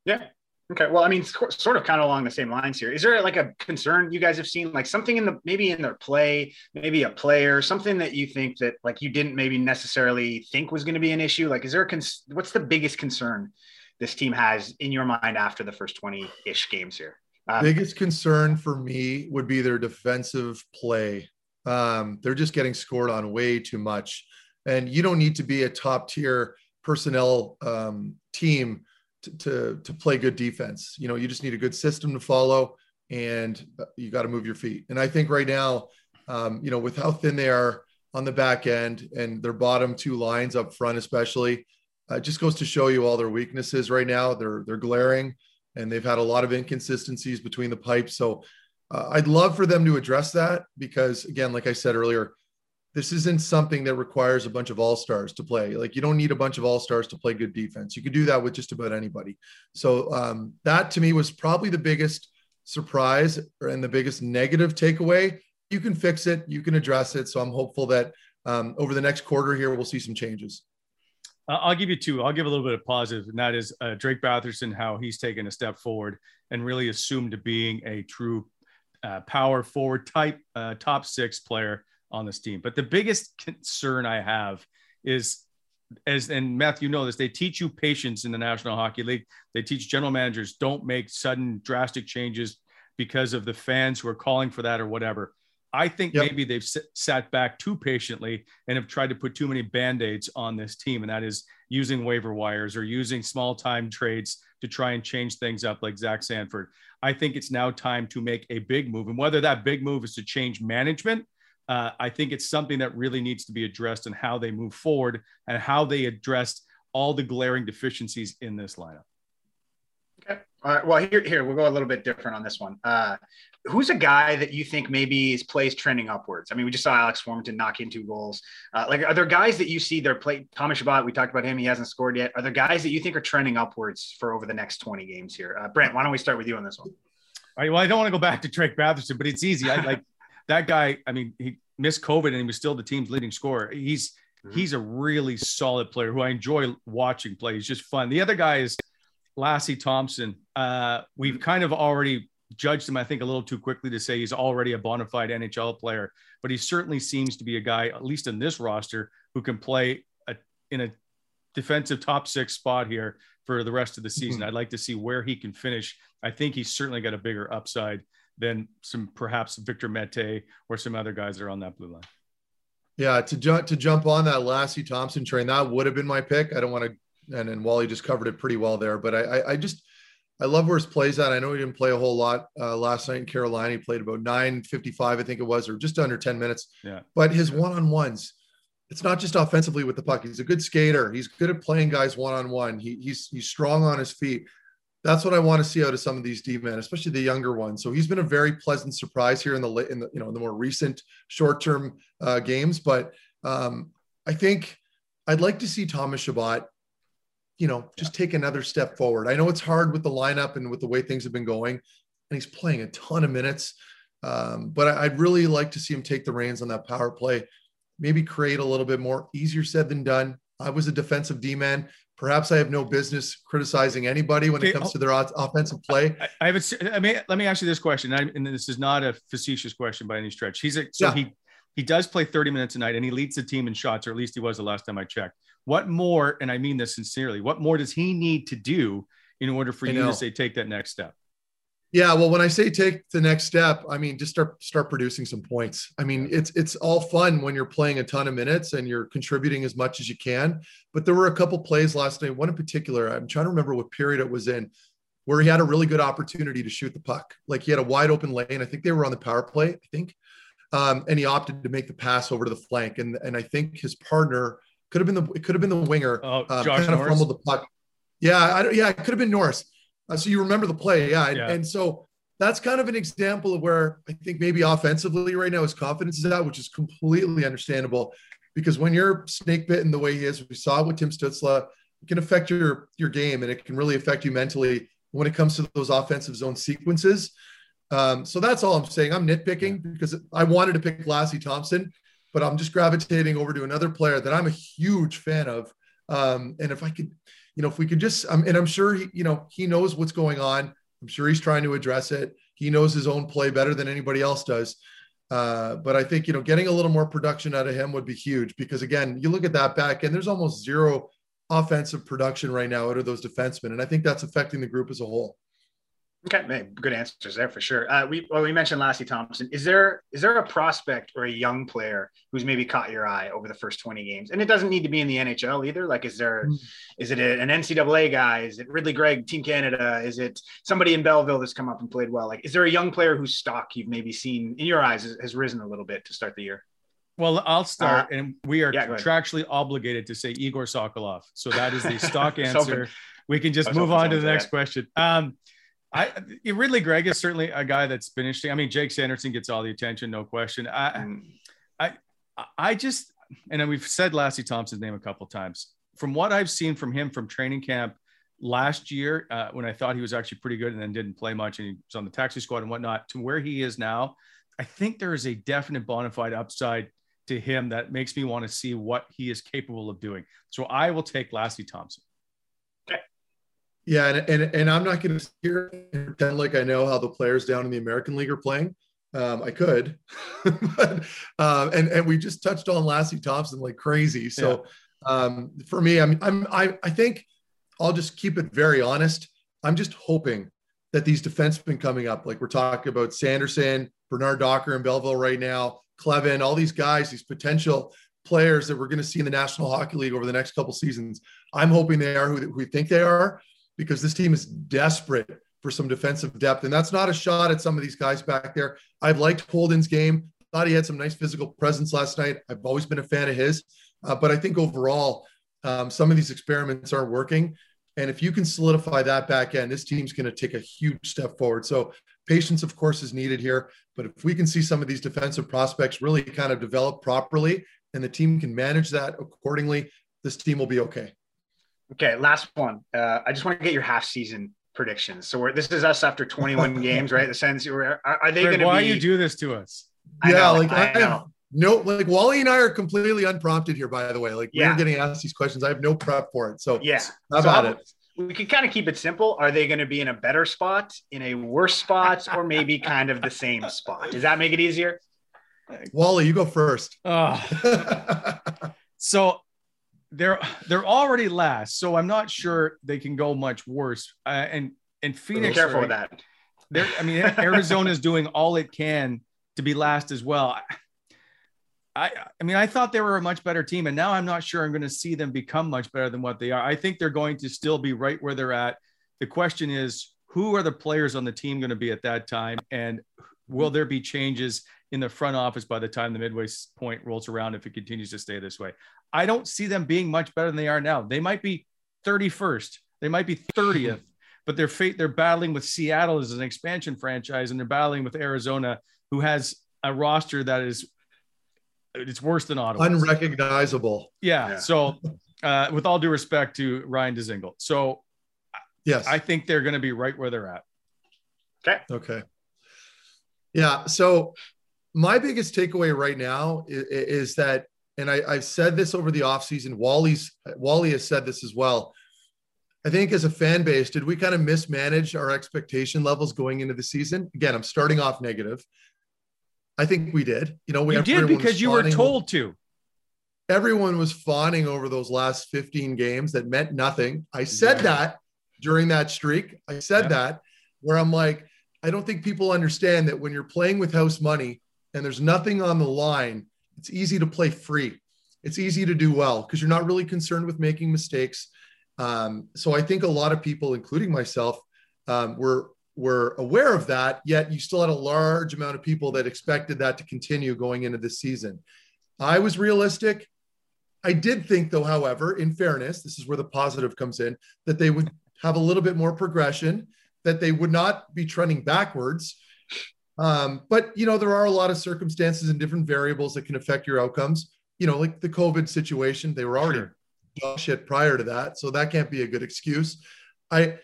Yeah, Okay. Well, I mean, sort of kind of along the same lines here. Is there like a concern you guys have seen, like something in the maybe in their play, maybe a player, something that you think that like you didn't maybe necessarily think was going to be an issue? Like, is there a cons- what's the biggest concern this team has in your mind after the first 20 ish games here? Um, biggest concern for me would be their defensive play. Um, they're just getting scored on way too much. And you don't need to be a top tier personnel um, team to, to, play good defense. You know, you just need a good system to follow and uh, you got to move your feet. And I think right now, um, you know, with how thin they are on the back end and their bottom two lines up front, especially, uh, just goes to show you all their weaknesses right now. They're they're glaring, and they've had a lot of inconsistencies between the pipes. So uh, I'd love for them to address that because, again, like I said earlier, this isn't something that requires a bunch of all stars to play. Like you don't need a bunch of all stars to play good defense. You can do that with just about anybody. So um, that to me was probably the biggest surprise and the biggest negative takeaway. You can fix it. You can address it. So I'm hopeful that um, over the next quarter here we'll see some changes. I'll give you two. I'll give a little bit of positive, and that is uh, Drake Batherson, how he's taken a step forward and really assumed to being a true uh, power forward type uh, top six player on this team. But the biggest concern I have is as and Matthew, you know this, they teach you patience in the National Hockey League. They teach general managers don't make sudden drastic changes because of the fans who are calling for that or whatever. I think yep. maybe they've sat back too patiently and have tried to put too many band-aids on this team, and that is using waiver wires or using small time trades to try and change things up, like Zach Sanford. I think it's now time to make a big move, and whether that big move is to change management uh, I think it's something that really needs to be addressed and how they move forward and how they addressed all the glaring deficiencies in this lineup. Okay. All right. Well, here, here we'll go a little bit different on this one. Uh, who's a guy that you think maybe is plays trending upwards? I mean, we just saw Alex Formenton knock in two goals. Uh, like, are there guys that you see their play? Thomas Chabot, we talked about him. He hasn't scored yet. Are there guys that you think are trending upwards for over the next 20 games here? Uh, Brent, why don't we start with you on this one? All right. Well, I don't want to go back to Drake Batherson, but it's easy. I like that guy, I mean, he missed COVID and he was still the team's leading scorer. He's mm-hmm. he's a really solid player who I enjoy watching play. He's just fun. The other guy is Lassi Thomson. Uh, we've kind of already judged him, I think, a little too quickly to say he's already a bona fide NHL player, but he certainly seems to be a guy, at least in this roster, who can play a, in a defensive top six spot here for the rest of the season. Mm-hmm. I'd like to see where he can finish. I think he's certainly got a bigger upside than some perhaps Victor Mete or some other guys that are on that blue line. Yeah, to jump to jump on that Lassi Thomson train, that would have been my pick. I don't want to, and and Wally just covered it pretty well there. But I, I, I just I love where his plays at. I know he didn't play a whole lot uh, last night in Carolina. He played about nine fifty five, I think it was, or just under ten minutes. Yeah. But his one on ones, it's not just offensively with the puck. He's a good skater. He's good at playing guys one on one. He he's he's strong on his feet that's what I want to see out of some of these D men, especially the younger ones. So he's been a very pleasant surprise here in the in the you know in the more recent short term uh, games. But um, I think I'd like to see Thomas Chabot, you know, just take another step forward. I know it's hard with the lineup and with the way things have been going, and he's playing a ton of minutes. Um, but I'd really like to see him take the reins on that power play, maybe create a little bit more. Easier said than done. I was a defensive D man. Perhaps I have no business criticizing anybody when okay, it comes oh, to their offensive play. I, I have a, I mean, let me ask you this question, I, and this is not a facetious question by any stretch. He's a, so yeah. he he does play 30 minutes a night, and he leads the team in shots, or at least he was the last time I checked. What more, and I mean this sincerely, what more does he need to do in order for you to say take that next step? Yeah, well, when I say take the next step, I mean just start start producing some points. I mean, it's it's all fun when you're playing a ton of minutes and you're contributing as much as you can. But there were a couple plays last night. One in particular, I'm trying to remember what period it was in, where he had a really good opportunity to shoot the puck. Like he had a wide open lane. I think they were on the power play. I think, um, and he opted to make the pass over to the flank. And and I think his partner could have been the it could have been the winger. Oh, um, Josh kind of fumbled the puck. Yeah, I, yeah, it could have been Norris. Uh, so you remember the play, yeah. yeah. And, so that's kind of an example of where I think maybe offensively right now his confidence is at, which is completely understandable. Because when you're snake bitten the way he is, we saw it with Tim Stützle, it can affect your your game and it can really affect you mentally when it comes to those offensive zone sequences. Um, so that's all I'm saying. I'm nitpicking because I wanted to pick Lassi Thomson, but I'm just gravitating over to another player that I'm a huge fan of. Um, and if I could, you know, if we could just, um, and I'm sure he, you know, he knows what's going on. I'm sure he's trying to address it. He knows his own play better than anybody else does. Uh, but I think, you know, getting a little more production out of him would be huge because again, you look at that back end, there's almost zero offensive production right now out of those defensemen. And I think that's affecting the group as a whole. Okay, good answers there for sure. Uh, we well, we mentioned Lassi Thomson. Is there is there a prospect or a young player who's maybe caught your eye over the first twenty games? And it doesn't need to be in the NHL either. Like, is there mm. is it an NCAA guy? Is it Ridly Greig, Team Canada? Is it somebody in Belleville that's come up and played well? Like, is there a young player whose stock you've maybe seen in your eyes has, has risen a little bit to start the year? Well, I'll start, uh, and we are yeah, contractually obligated to say Egor Sokolov. So that is the stock answer. we can just move on to the next question. Um, I Ridly Greig is certainly a guy that's been interesting. I mean, Jake Sanderson gets all the attention, no question. I, mm. I, I just, and we've said Lassi Thomson's name a couple times. From what I've seen from him from training camp last year, uh, when I thought he was actually pretty good and then didn't play much, and he was on the taxi squad and whatnot, to where he is now, I think there is a definite bona fide upside to him that makes me want to see what he is capable of doing. So I will take Lassi Thomson. Yeah, and, and, and I'm not going to here and pretend like I know how the players down in the American League are playing. Um, I could, but um, and and we just touched on Lassi Thomson like crazy. So yeah. um, for me, I'm I'm I, I think I'll just keep it very honest. I'm just hoping that these defensemen coming up, like we're talking about Sanderson, Bernard Docker and Belleville right now, Kleven, all these guys, these potential players that we're going to see in the National Hockey League over the next couple seasons. I'm hoping they are who, who we think they are because this team is desperate for some defensive depth. And that's not a shot at some of these guys back there. I've liked Holden's game. Thought he had some nice physical presence last night. I've always been a fan of his. Uh, but I think overall, um, some of these experiments aren't working. And if you can solidify that back end, this team's going to take a huge step forward. So patience, of course, is needed here. But if we can see some of these defensive prospects really kind of develop properly and the team can manage that accordingly, this team will be okay. Okay, last one. Uh, I just want to get your half season predictions. So this is us after 21 games, right? The Sens are, are they going to Why be, you do this to us? I yeah, know, like I, I have no, like Wally and I are completely unprompted here, by the way. Like yeah. we're getting asked these questions. I have no prep for it. So yeah, how so about it? We can kind of keep it simple. Are they going to be in a better spot, in a worse spot, or maybe kind of the same spot? Does that make it easier? Wally, you go first. Oh. so they're they're already last, so I'm not sure they can go much worse. Uh, and and Phoenix, Be careful with that. They're, I mean, Arizona is doing all it can to be last as well. I, I mean, I thought they were a much better team, and now I'm not sure I'm going to see them become much better than what they are. I think they're going to still be right where they're at. The question is, who are the players on the team going to be at that time, and will there be changes in the front office by the time the midway point rolls around if it continues to stay this way? I don't see them being much better than they are now. They might be 31st, they might be 30th, but they're fate they're battling with Seattle as an expansion franchise, and they're battling with Arizona, who has a roster that is it's worse than Ottawa. Unrecognizable. Yeah. yeah. So, uh, with all due respect to Ryan Dzingel, so yes, I think they're going to be right where they're at. Okay. Okay. Yeah. So, my biggest takeaway right now is, is that, and I, I've said this over the offseason, Wally's Wally has said this as well. I think as a fan base, did we kind of mismanage our expectation levels going into the season? Again, I'm starting off negative. I think we did. You know, we you did because you were told to. Everyone was fawning over those last 15 games that meant nothing. I said yeah. that during that streak. I said yeah. that where I'm like, I don't think people understand that when you're playing with house money and there's nothing on the line, it's easy to play free. It's easy to do well because you're not really concerned with making mistakes. Um, so I think a lot of people, including myself, um, were were aware of that, yet you still had a large amount of people that expected that to continue going into this season. I was realistic. I did think, though, however, in fairness, this is where the positive comes in, that they would have a little bit more progression, that they would not be trending backwards. Um, but you know, there are a lot of circumstances and different variables that can affect your outcomes. You know, like the COVID situation, they were already sure. shit prior to that, so that can't be a good excuse. I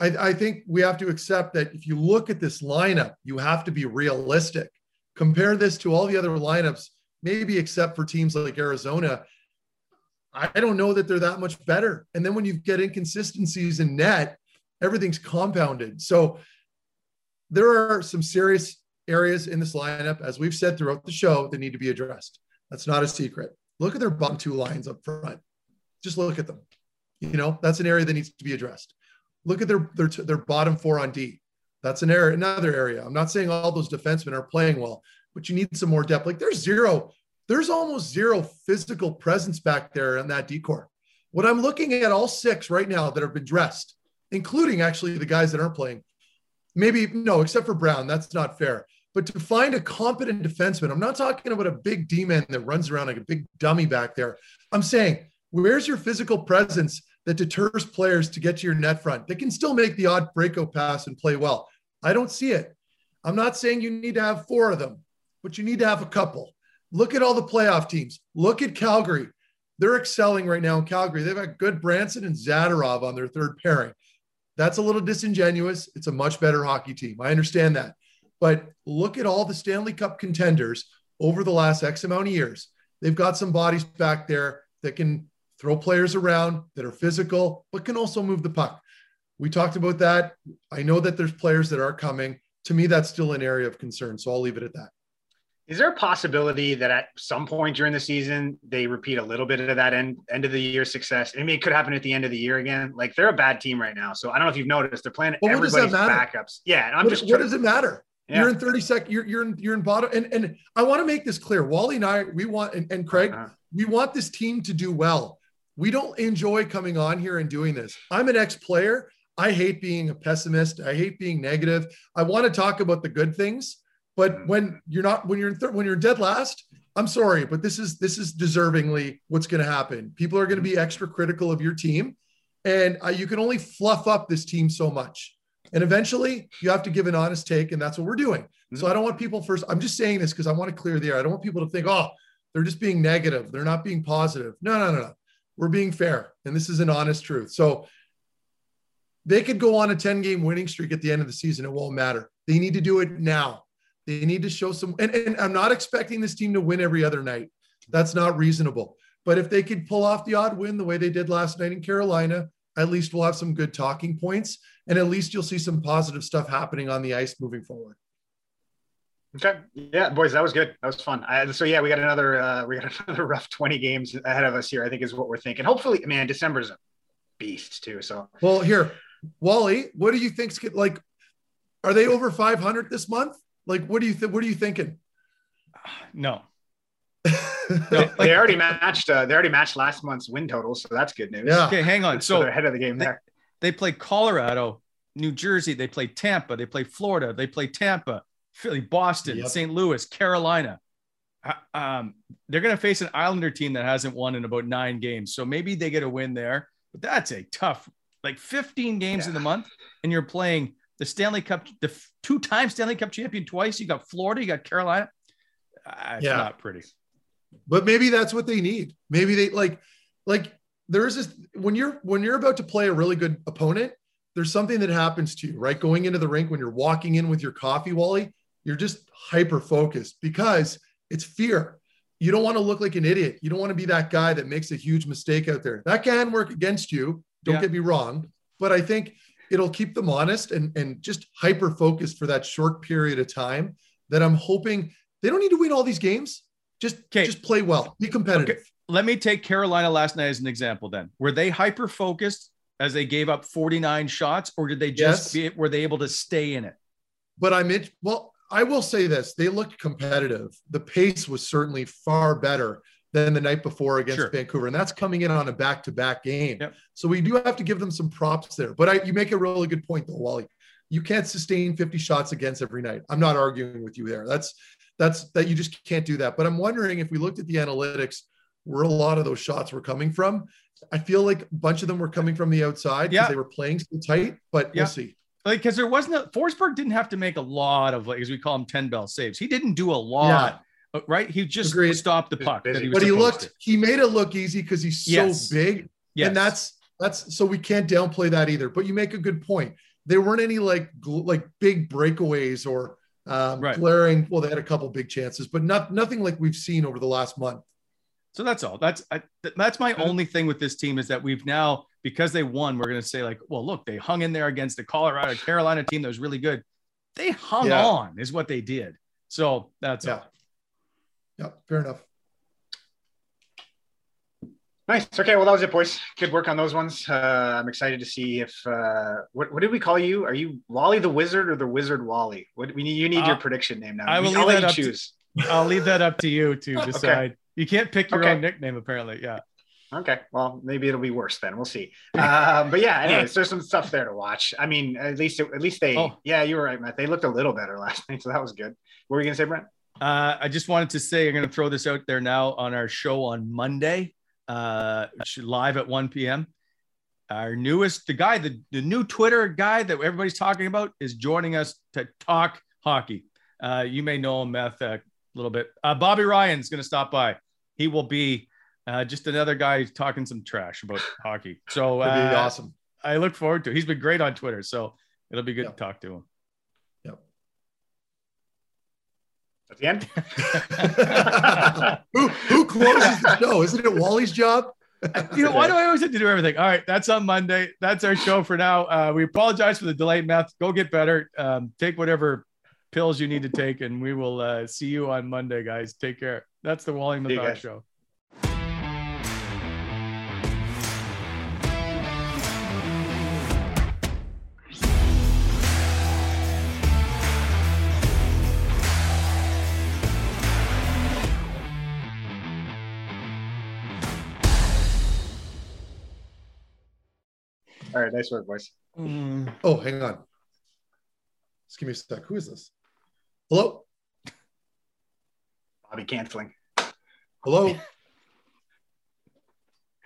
I, I think we have to accept that if you look at this lineup, you have to be realistic. Compare this to all the other lineups, maybe except for teams like Arizona. I don't know that they're that much better. And then when you get inconsistencies in net, everything's compounded. So there are some serious areas in this lineup, as we've said throughout the show, that need to be addressed. That's not a secret. Look at their bottom two lines up front. Just look at them. You know, that's an area that needs to be addressed. Look at their their their bottom four on D. That's an area, another area. I'm not saying all those defensemen are playing well, but you need some more depth. Like there's zero, there's almost zero physical presence back there in that D corps. What I'm looking at all six right now that have been dressed, including actually the guys that aren't playing. Maybe no, except for Brown. That's not fair. But to find a competent defenseman, I'm not talking about a big D man that runs around like a big dummy back there. I'm saying, where's your physical presence that deters players to get to your net front. They can still make the odd breakout pass and play well. I don't see it. I'm not saying you need to have four of them, but you need to have a couple. Look at all the playoff teams. Look at Calgary. They're excelling right now in Calgary. They've got Gudbranson and Zadorov on their third pairing. That's a little disingenuous. It's a much better hockey team. I understand that. But look at all the Stanley Cup contenders over the last X amount of years. They've got some bodies back there that can throw players around that are physical, but can also move the puck. We talked about that. I know that there's players that are coming. To me, that's still an area of concern. So I'll leave it at that. Is there a possibility that at some point during the season they repeat a little bit of that end end of the year success? I mean, it could happen at the end of the year again. Like they're a bad team right now, so I don't know if you've noticed they're playing well, everybody's backups. Yeah, I'm what, just. What does it matter? Yeah. You're in 30 second. You're you're in you're in bottom. And and I want to make this clear. Wally and I, we want and, and Craig, uh-huh. we want this team to do well we don't enjoy coming on here and doing this. I'm an ex player. I hate being a pessimist. I hate being negative. I want to talk about the good things, but mm. when you're not, when you're in third, when you're dead last, I'm sorry, but this is this is deservingly what's going to happen. People are going to mm. be extra critical of your team, and uh, you can only fluff up this team so much. And eventually, you have to give an honest take, and that's what we're doing. Mm. So I don't want people first. I'm just saying this because I want to clear the air. I don't want people to think, oh, they're just being negative. They're not being positive. No, no, no, no we're being fair and this is an honest truth so they could go on a 10 game winning streak at the end of the season it won't matter they need to do it now they need to show some and, and i'm not expecting this team to win every other night that's not reasonable but if they could pull off the odd win the way they did last night in carolina at least we'll have some good talking points and at least you'll see some positive stuff happening on the ice moving forward Okay. Yeah, boys, that was good. That was fun. I, so yeah, we got another uh, we got another rough 20 games ahead of us here. I think is what we're thinking. Hopefully, man, December's a beast too. So well, here, Wally, what do you think's like? Are they over 500 this month? Like, what do you think? What are you thinking? No. no, like, they already matched. Uh, they already matched last month's win total, so that's good news. Yeah. Okay, hang on. So, so they're ahead of the game they, there. They play Colorado, New Jersey. They play Tampa. They play Florida. They play Tampa. Philly, Boston, yep. St. Louis, Carolina. Um, they're going to face an Islander team that hasn't won in about nine games. So maybe they get a win there, but that's a tough, like 15 games yeah. in the month, and you're playing the Stanley Cup, the two-time Stanley Cup champion twice. You got Florida, you got Carolina. Uh, it's yeah. not pretty. But maybe that's what they need. Maybe they like, like there's this when you're when you're about to play a really good opponent, there's something that happens to you, right? Going into the rink when you're walking in with your coffee, Wally, you're just hyper focused because it's fear. You don't want to look like an idiot. You don't want to be that guy that makes a huge mistake out there. That can work against you. Don't yeah. get me wrong. But I think it'll keep them honest and, and just hyper focused for that short period of time that I'm hoping they don't need to win all these games. Just, okay. just play well, be competitive. Okay. Let me take Carolina last night as an example then. Were they hyper focused as they gave up 49 shots, or did they just yes. be, were they able to stay in it? But I'm in, well, I will say this: they looked competitive. The pace was certainly far better than the night before against sure. Vancouver, and that's coming in on a back-to-back game. Yep. So we do have to give them some props there. But I, you make a really good point, though, Wally. You can't sustain 50 shots against every night. I'm not arguing with you there. That's that's that you just can't do that. But I'm wondering if we looked at the analytics, where a lot of those shots were coming from. I feel like a bunch of them were coming from the outside because yeah. they were playing so tight. But yeah. we'll see like because there wasn't a Forsberg didn't have to make a lot of like as we call them 10 bell saves. He didn't do a lot. Right? He just Agreed. stopped the puck. He but he looked to. he made it look easy because he's yes. so big. Yes. And that's that's so we can't downplay that either. But you make a good point. There weren't any like like big breakaways or um, right. glaring. Well, they had a couple big chances, but not nothing like we've seen over the last month. So that's all. That's I, that's my only thing with this team is that we've now because they won, we're going to say like, well, look, they hung in there against the Colorado Carolina team that was really good. They hung yeah. on, is what they did. So that's yeah. all. Yeah, fair enough. Nice. Okay. Well, that was it, boys. Good work on those ones. Uh, I'm excited to see if uh, what, what did we call you? Are you Wally the Wizard or the Wizard Wally? What we need? You need uh, your prediction name now. I will I'll leave that up choose. To, I'll leave that up to you to decide. okay. You can't pick your okay. own nickname, apparently. Yeah. Okay, well, maybe it'll be worse then. We'll see. Um, but yeah, anyways, there's some stuff there to watch. I mean, at least at least they, oh. yeah, you were right, Matt. They looked a little better last night, so that was good. What were you gonna say, Brent? Uh, I just wanted to say I'm gonna throw this out there now on our show on Monday, uh, live at 1 p.m. Our newest, the guy, the, the new Twitter guy that everybody's talking about is joining us to talk hockey. Uh, you may know him, Meth, a little bit. Uh, Bobby Ryan's going to stop by. He will be uh, just another guy talking some trash about hockey. So uh, awesome. I look forward to. It. He's been great on Twitter, so it'll be good yep. to talk to him. Yep. At the end. who who closes the show? Isn't it Wally's job? you know, why do I always have to do everything? All right, that's on Monday. That's our show for now. Uh, we apologize for the delay, math. Go get better. Um, take whatever pills you need to take, and we will uh, see you on Monday, guys. Take care. That's the Wally Methot show. All right, nice work, boys. Mm. Oh, hang on. Just give me a sec. Who is this? Hello? Bobby canceling. Hello?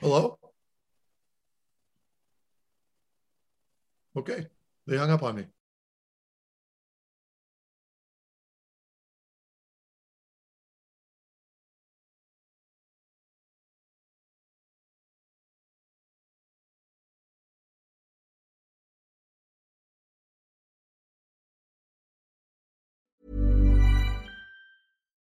Hello? Okay. They hung up on me.